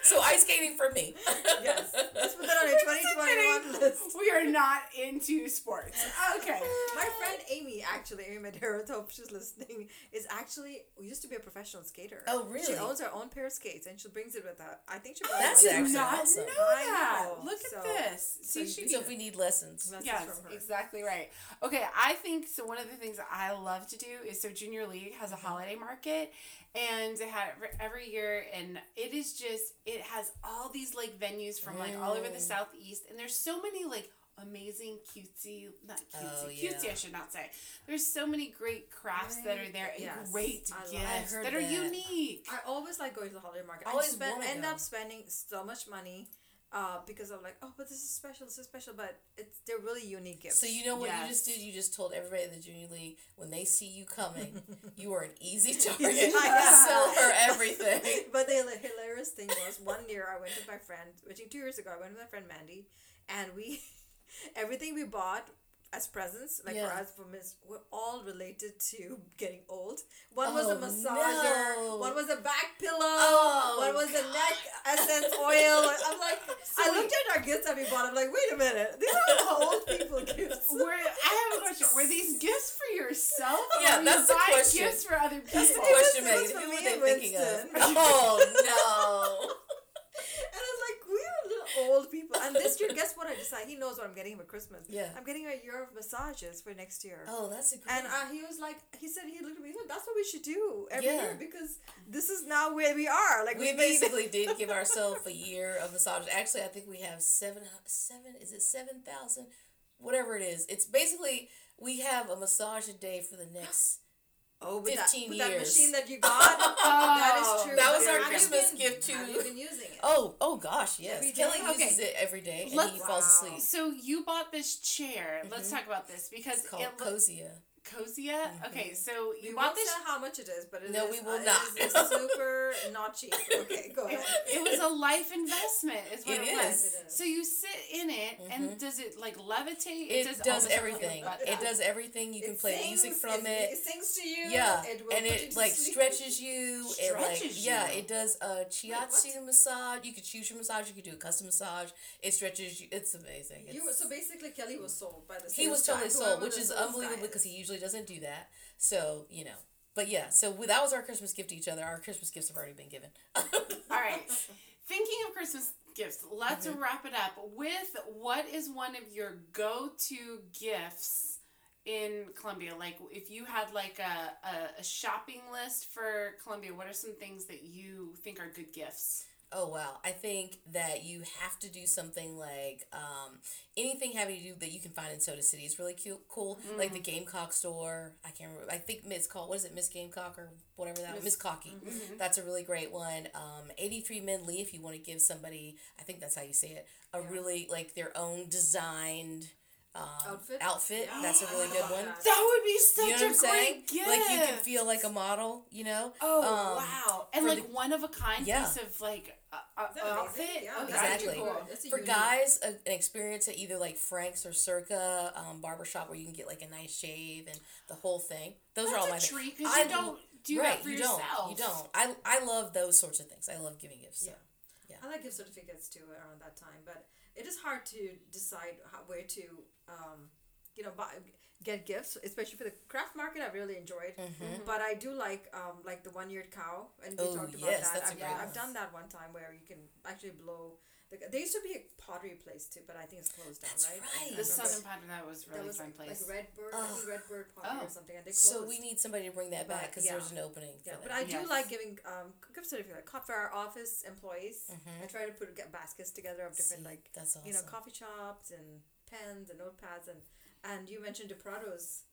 Speaker 1: so ice skating for me.
Speaker 3: yes. Let's put that on a
Speaker 2: We're
Speaker 3: 2021 list.
Speaker 2: we are not into sports. Okay.
Speaker 3: My friend Amy, actually, Amy Medeiros, hope she's listening, is actually used to be a professional skater.
Speaker 1: Oh, really?
Speaker 3: She owns her own pair of skates and she brings it with her. I think she brought
Speaker 1: That's
Speaker 3: it
Speaker 2: I
Speaker 1: actually
Speaker 2: not
Speaker 1: awesome.
Speaker 2: know
Speaker 3: I
Speaker 2: that.
Speaker 3: know.
Speaker 2: Look
Speaker 3: So-
Speaker 2: at this.
Speaker 3: so
Speaker 2: See,
Speaker 3: you
Speaker 2: she
Speaker 1: So if we need lessons.
Speaker 2: Yes,
Speaker 3: from her.
Speaker 2: exactly right. Okay, I think so. One of the things that I love to do is so Junior League has a
Speaker 3: Mm-hmm.
Speaker 2: holiday market, and they had it every- year, and it is just it has all these like venues from like all over the southeast, and there's so many like amazing cutesy not cutesy
Speaker 1: Oh,
Speaker 2: cutesy
Speaker 1: yeah.
Speaker 2: I should not say. There's so many great crafts that are there and
Speaker 3: Yes,
Speaker 2: great
Speaker 3: I
Speaker 2: gifts
Speaker 1: I
Speaker 2: that are
Speaker 1: that.
Speaker 2: unique.
Speaker 3: I always like going to the holiday market. I
Speaker 1: Always
Speaker 3: spend, end up spending so much money uh, because I'm like, oh, but this is special, this is special, but it's they're really unique gifts.
Speaker 1: So you know what you just did? You just told everybody in the junior league when they see you coming, you are an easy target.
Speaker 3: Yeah.
Speaker 1: Sell her everything.
Speaker 3: but the hilarious thing was one year I went with my friend, which two years ago I went with my friend Mandy, and we everything we bought as presents, like for us for Miss, were all related to getting old. One was a
Speaker 1: Oh,
Speaker 3: massager,
Speaker 1: no.
Speaker 3: one was a back pillow,
Speaker 1: Oh,
Speaker 3: one was a neck essence oil. I'm like, I looked at our gifts that we bought. I'm like, wait a minute, these are all old people gifts.
Speaker 2: Were, I have a question. Were these gifts for yourself? Or
Speaker 1: Yeah,
Speaker 2: were
Speaker 1: that's
Speaker 2: you
Speaker 1: the
Speaker 2: buying
Speaker 1: question.
Speaker 2: gifts for other people?
Speaker 1: That's the question,
Speaker 3: it
Speaker 1: Megan.
Speaker 3: for
Speaker 1: Who
Speaker 3: me
Speaker 1: were they
Speaker 3: and
Speaker 1: thinking of?
Speaker 3: Winston.
Speaker 1: Oh
Speaker 3: And I was like, we're little old people. And this year, guess what I decided? He knows what I'm getting him at Christmas.
Speaker 1: Yeah.
Speaker 3: I'm getting a year of massages for next year.
Speaker 1: Oh, that's a great.
Speaker 3: And uh, he was like, he said, he looked at me, he said, that's what we should do every
Speaker 1: Yeah.
Speaker 3: year because this is now where we are. Like,
Speaker 1: we
Speaker 3: we
Speaker 1: basically did give ourselves a year of massages. Actually, I think we have seven, seven. Is it seven thousand? Whatever it is, it's basically we have a massage a day for the next.
Speaker 3: Oh, with that,
Speaker 1: 15
Speaker 3: with that machine that you got, that is true.
Speaker 1: That was our
Speaker 3: Have you
Speaker 1: Christmas
Speaker 3: been-
Speaker 1: gift
Speaker 3: Have you been using it?
Speaker 1: Oh, oh gosh, yes.
Speaker 3: Every
Speaker 1: Kelly
Speaker 3: day?
Speaker 1: uses
Speaker 2: Okay.
Speaker 1: it every day, and
Speaker 2: Let's-
Speaker 1: he falls
Speaker 3: Wow.
Speaker 1: asleep.
Speaker 2: So you bought this chair. Let's mm-hmm. talk about this because
Speaker 1: It's called
Speaker 2: it lo-
Speaker 1: Cosia.
Speaker 2: Cosia. Okay, so
Speaker 3: we
Speaker 2: you
Speaker 3: won't
Speaker 2: bought this.
Speaker 3: say how much it is, but it
Speaker 1: No,
Speaker 3: is-
Speaker 1: we will
Speaker 3: uh,
Speaker 1: not.
Speaker 3: It is super not cheap. Okay, go ahead.
Speaker 2: it was a life investment, is what
Speaker 1: It
Speaker 2: it, was.
Speaker 3: It is.
Speaker 2: So you sit in it, and does it like levitate?
Speaker 1: It,
Speaker 2: all
Speaker 1: does
Speaker 2: the stuff
Speaker 1: everything. It does everything. You can play
Speaker 3: sings,
Speaker 1: music from
Speaker 3: it.
Speaker 1: it.
Speaker 3: sings to you.
Speaker 1: Yeah,
Speaker 3: it will
Speaker 1: and it like
Speaker 3: sleep.
Speaker 1: stretches you. it like
Speaker 2: Stretches
Speaker 1: yeah, it does a shiatsu massage. You could choose your massage. You could do a custom massage. It stretches you. It's amazing.
Speaker 3: You so basically Kelly was sold by the
Speaker 1: he was totally sold, which is unbelievable because he usually doesn't do that. So you know, but yeah. So we- that was our Christmas gift to each other. Our Christmas gifts have already been given.
Speaker 2: All right. Thinking of Christmas gifts, let's
Speaker 1: Mm-hmm.
Speaker 2: wrap it up with what is one of your go-to gifts in Columbia? Like, if you had like a, a, a shopping list for Columbia, what are some things that you think are good gifts?
Speaker 1: Oh wow! I think that you have to do something like um, anything having to do that you can find in Soda City is really cute, cool. Like the
Speaker 2: Mm-hmm.
Speaker 1: Gamecock store. I can't remember. I think Miss called. What is it, Miss Gamecock or whatever that?
Speaker 2: Miss-
Speaker 1: Miss Cocky.
Speaker 2: Mm-hmm.
Speaker 1: That's a really great one. Um, Eighty three Midley. If you want to give somebody, I think that's how you say it. A really like their own designed um,
Speaker 3: Outfit?
Speaker 1: Outfit.
Speaker 3: Yeah.
Speaker 1: That's a really good one.
Speaker 3: that.
Speaker 2: That would be such
Speaker 1: You know what
Speaker 2: a
Speaker 1: I'm saying?
Speaker 2: great gift.
Speaker 1: Like you can feel like a model. You know.
Speaker 2: Oh
Speaker 1: Um,
Speaker 2: wow! And like
Speaker 1: the-
Speaker 2: one of a kind
Speaker 1: Yeah.
Speaker 2: piece of like a, a,
Speaker 3: that
Speaker 2: outfit.
Speaker 3: Yeah,
Speaker 2: oh,
Speaker 3: that's
Speaker 2: that'd be
Speaker 1: Exactly.
Speaker 2: cool.
Speaker 1: For
Speaker 3: unique-
Speaker 1: guys a, an experience at either like frank's or circa um, barbershop where you can get like a nice shave and the whole thing those are
Speaker 2: That's
Speaker 1: all
Speaker 2: a
Speaker 1: my
Speaker 2: treat because
Speaker 1: I-
Speaker 2: you don't do
Speaker 1: right
Speaker 2: that for
Speaker 1: you
Speaker 2: yourself.
Speaker 1: don't you don't I, I love those sorts of things i love giving gifts so.
Speaker 3: Yeah. I like gift certificates too around that time, but it is hard to decide how, where to, um, you know, buy, get gifts, especially for the craft market. I really enjoyed, but I do like um, like the one eared cow, and we
Speaker 1: Mm-hmm. Oh,
Speaker 3: talked about
Speaker 1: yes,
Speaker 3: that.
Speaker 1: that's a
Speaker 3: I've,
Speaker 1: great
Speaker 3: I've done that one time where you can actually blow. The, there used to be a pottery place too, but I think it's closed down.
Speaker 1: That's
Speaker 3: right?
Speaker 1: right.
Speaker 2: The
Speaker 3: remember
Speaker 2: Southern Pot that was
Speaker 3: that
Speaker 2: really
Speaker 3: was
Speaker 2: fun
Speaker 3: like,
Speaker 2: place.
Speaker 3: like Redbird, I think
Speaker 1: Oh.
Speaker 3: Redbird Pottery
Speaker 2: Oh.
Speaker 3: or something, and they closed.
Speaker 1: so we need somebody to bring that back because
Speaker 3: yeah.
Speaker 1: there's an opening
Speaker 3: Yeah,
Speaker 1: for
Speaker 3: but
Speaker 1: that.
Speaker 3: I do
Speaker 2: Yes.
Speaker 3: like giving um gift certificate for our office employees.
Speaker 1: Mm-hmm.
Speaker 3: I try to put get baskets together of different
Speaker 1: See,
Speaker 3: like
Speaker 1: that's
Speaker 3: you know coffee shops and pens and notepads and and you mentioned DiPrato's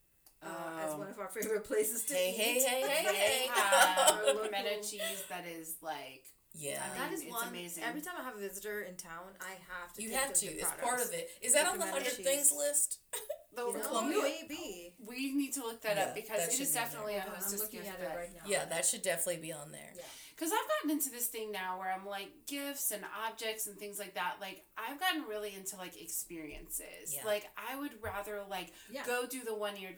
Speaker 3: uh, as
Speaker 2: Oh.
Speaker 3: one of our favorite places to
Speaker 1: Hey,
Speaker 3: eat.
Speaker 1: hey, hey, hey,
Speaker 2: They
Speaker 1: hey.
Speaker 2: have
Speaker 3: Our local-
Speaker 2: pimento cheese that is like
Speaker 1: yeah
Speaker 2: I mean,
Speaker 3: is
Speaker 2: it's
Speaker 3: one.
Speaker 2: amazing.
Speaker 3: Every time I have a visitor in town, I have to.
Speaker 1: you
Speaker 3: take
Speaker 1: have
Speaker 3: them
Speaker 1: to it's
Speaker 3: DiPrato's.
Speaker 1: part of it is that on the 100 things list
Speaker 2: the
Speaker 3: You know, maybe.
Speaker 2: We need to look that
Speaker 1: Yeah,
Speaker 2: up because
Speaker 1: that
Speaker 2: it
Speaker 1: should on there.
Speaker 2: definitely a
Speaker 3: I'm
Speaker 2: hostess
Speaker 3: looking
Speaker 2: gift
Speaker 3: at it right now.
Speaker 1: yeah that should definitely be on there
Speaker 3: Yeah.
Speaker 2: Because I've gotten into this thing now where I'm like gifts and objects and things like that. Like I've gotten really into like experiences.
Speaker 1: Yeah.
Speaker 2: Like I would rather like
Speaker 3: Yeah.
Speaker 2: go do the one eared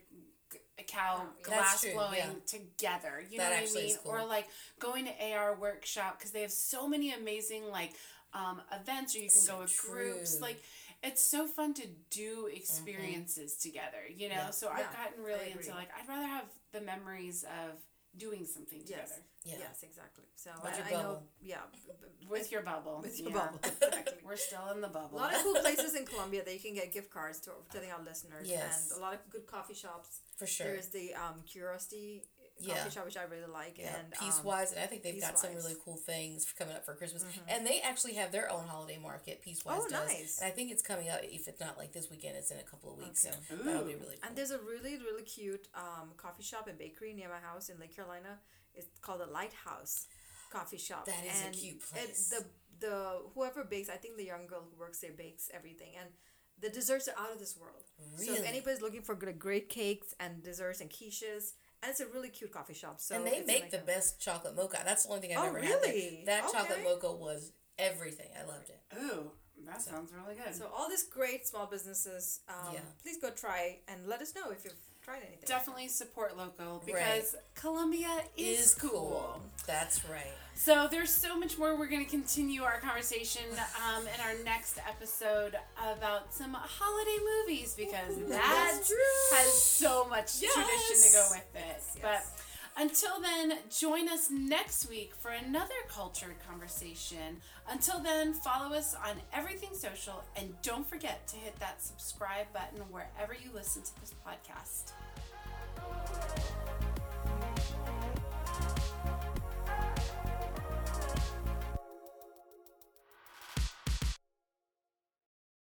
Speaker 2: cow glass blowing
Speaker 1: yeah.
Speaker 2: together. You
Speaker 1: That
Speaker 2: know what I mean?
Speaker 1: cool.
Speaker 2: Or like going to AR workshop because they have so many amazing like um, events or you can
Speaker 1: So
Speaker 2: go with groups. Like it's so fun to do experiences together. You know.
Speaker 1: Yeah.
Speaker 2: So I've gotten really into like I'd rather have the memories of doing something
Speaker 3: Yes.
Speaker 2: together
Speaker 1: yeah
Speaker 3: Yes, exactly. So
Speaker 1: With
Speaker 3: I, I know. Yeah.
Speaker 2: with your bubble.
Speaker 3: with your
Speaker 2: Yeah.
Speaker 3: bubble. Exactly.
Speaker 2: We're still in the bubble.
Speaker 3: A lot of cool places in Columbia that you can get gift cards to telling our listeners,
Speaker 1: Yes.
Speaker 3: and a lot of good coffee shops.
Speaker 1: for sure
Speaker 3: There's the um, Curiosity
Speaker 1: Yeah.
Speaker 3: coffee shop, which I really like,
Speaker 1: Yeah,
Speaker 3: and
Speaker 1: Peace
Speaker 3: um,
Speaker 1: Wise, and I think they've got some really cool things coming up for Christmas. And they actually have their own holiday market. Piecewise
Speaker 3: Oh,
Speaker 1: does,
Speaker 3: nice.
Speaker 1: and I think it's coming out. If it's not like this weekend, it's in a couple of weeks.
Speaker 3: Okay.
Speaker 1: So that'll be really cool.
Speaker 3: And there's a really really cute um, coffee shop and bakery near my house in Lake Carolina. It's called the Lighthouse Coffee Shop.
Speaker 1: That is a
Speaker 3: and
Speaker 1: cute
Speaker 3: it-
Speaker 1: place.
Speaker 3: the the whoever bakes, I think the young girl who works there bakes everything, and the desserts are out of this world. Really? So if anybody's looking for good, great cakes and desserts and quiches, and it's a really cute coffee shop. So
Speaker 1: and they make
Speaker 3: Lake
Speaker 1: the
Speaker 3: Carolina.
Speaker 1: best chocolate mocha. That's the only thing I've
Speaker 3: Oh,
Speaker 1: ever had. there.
Speaker 3: really?
Speaker 1: That chocolate mocha was everything. I loved it.
Speaker 2: Ooh, that sounds really good.
Speaker 3: So all these great small businesses, um,
Speaker 1: Yeah.
Speaker 3: please go try and let us know if you've tried anything.
Speaker 2: Definitely support local because Columbia is,
Speaker 1: Is
Speaker 2: cool.
Speaker 1: That's right.
Speaker 2: So there's so much more. We're going to continue our conversation um, in our next episode about some holiday movies because that has so much tradition to go with it.
Speaker 3: yes.
Speaker 2: But until then, join us next week for another cultured conversation. Until then, follow us on everything social and don't forget to hit that subscribe button wherever you listen to this podcast.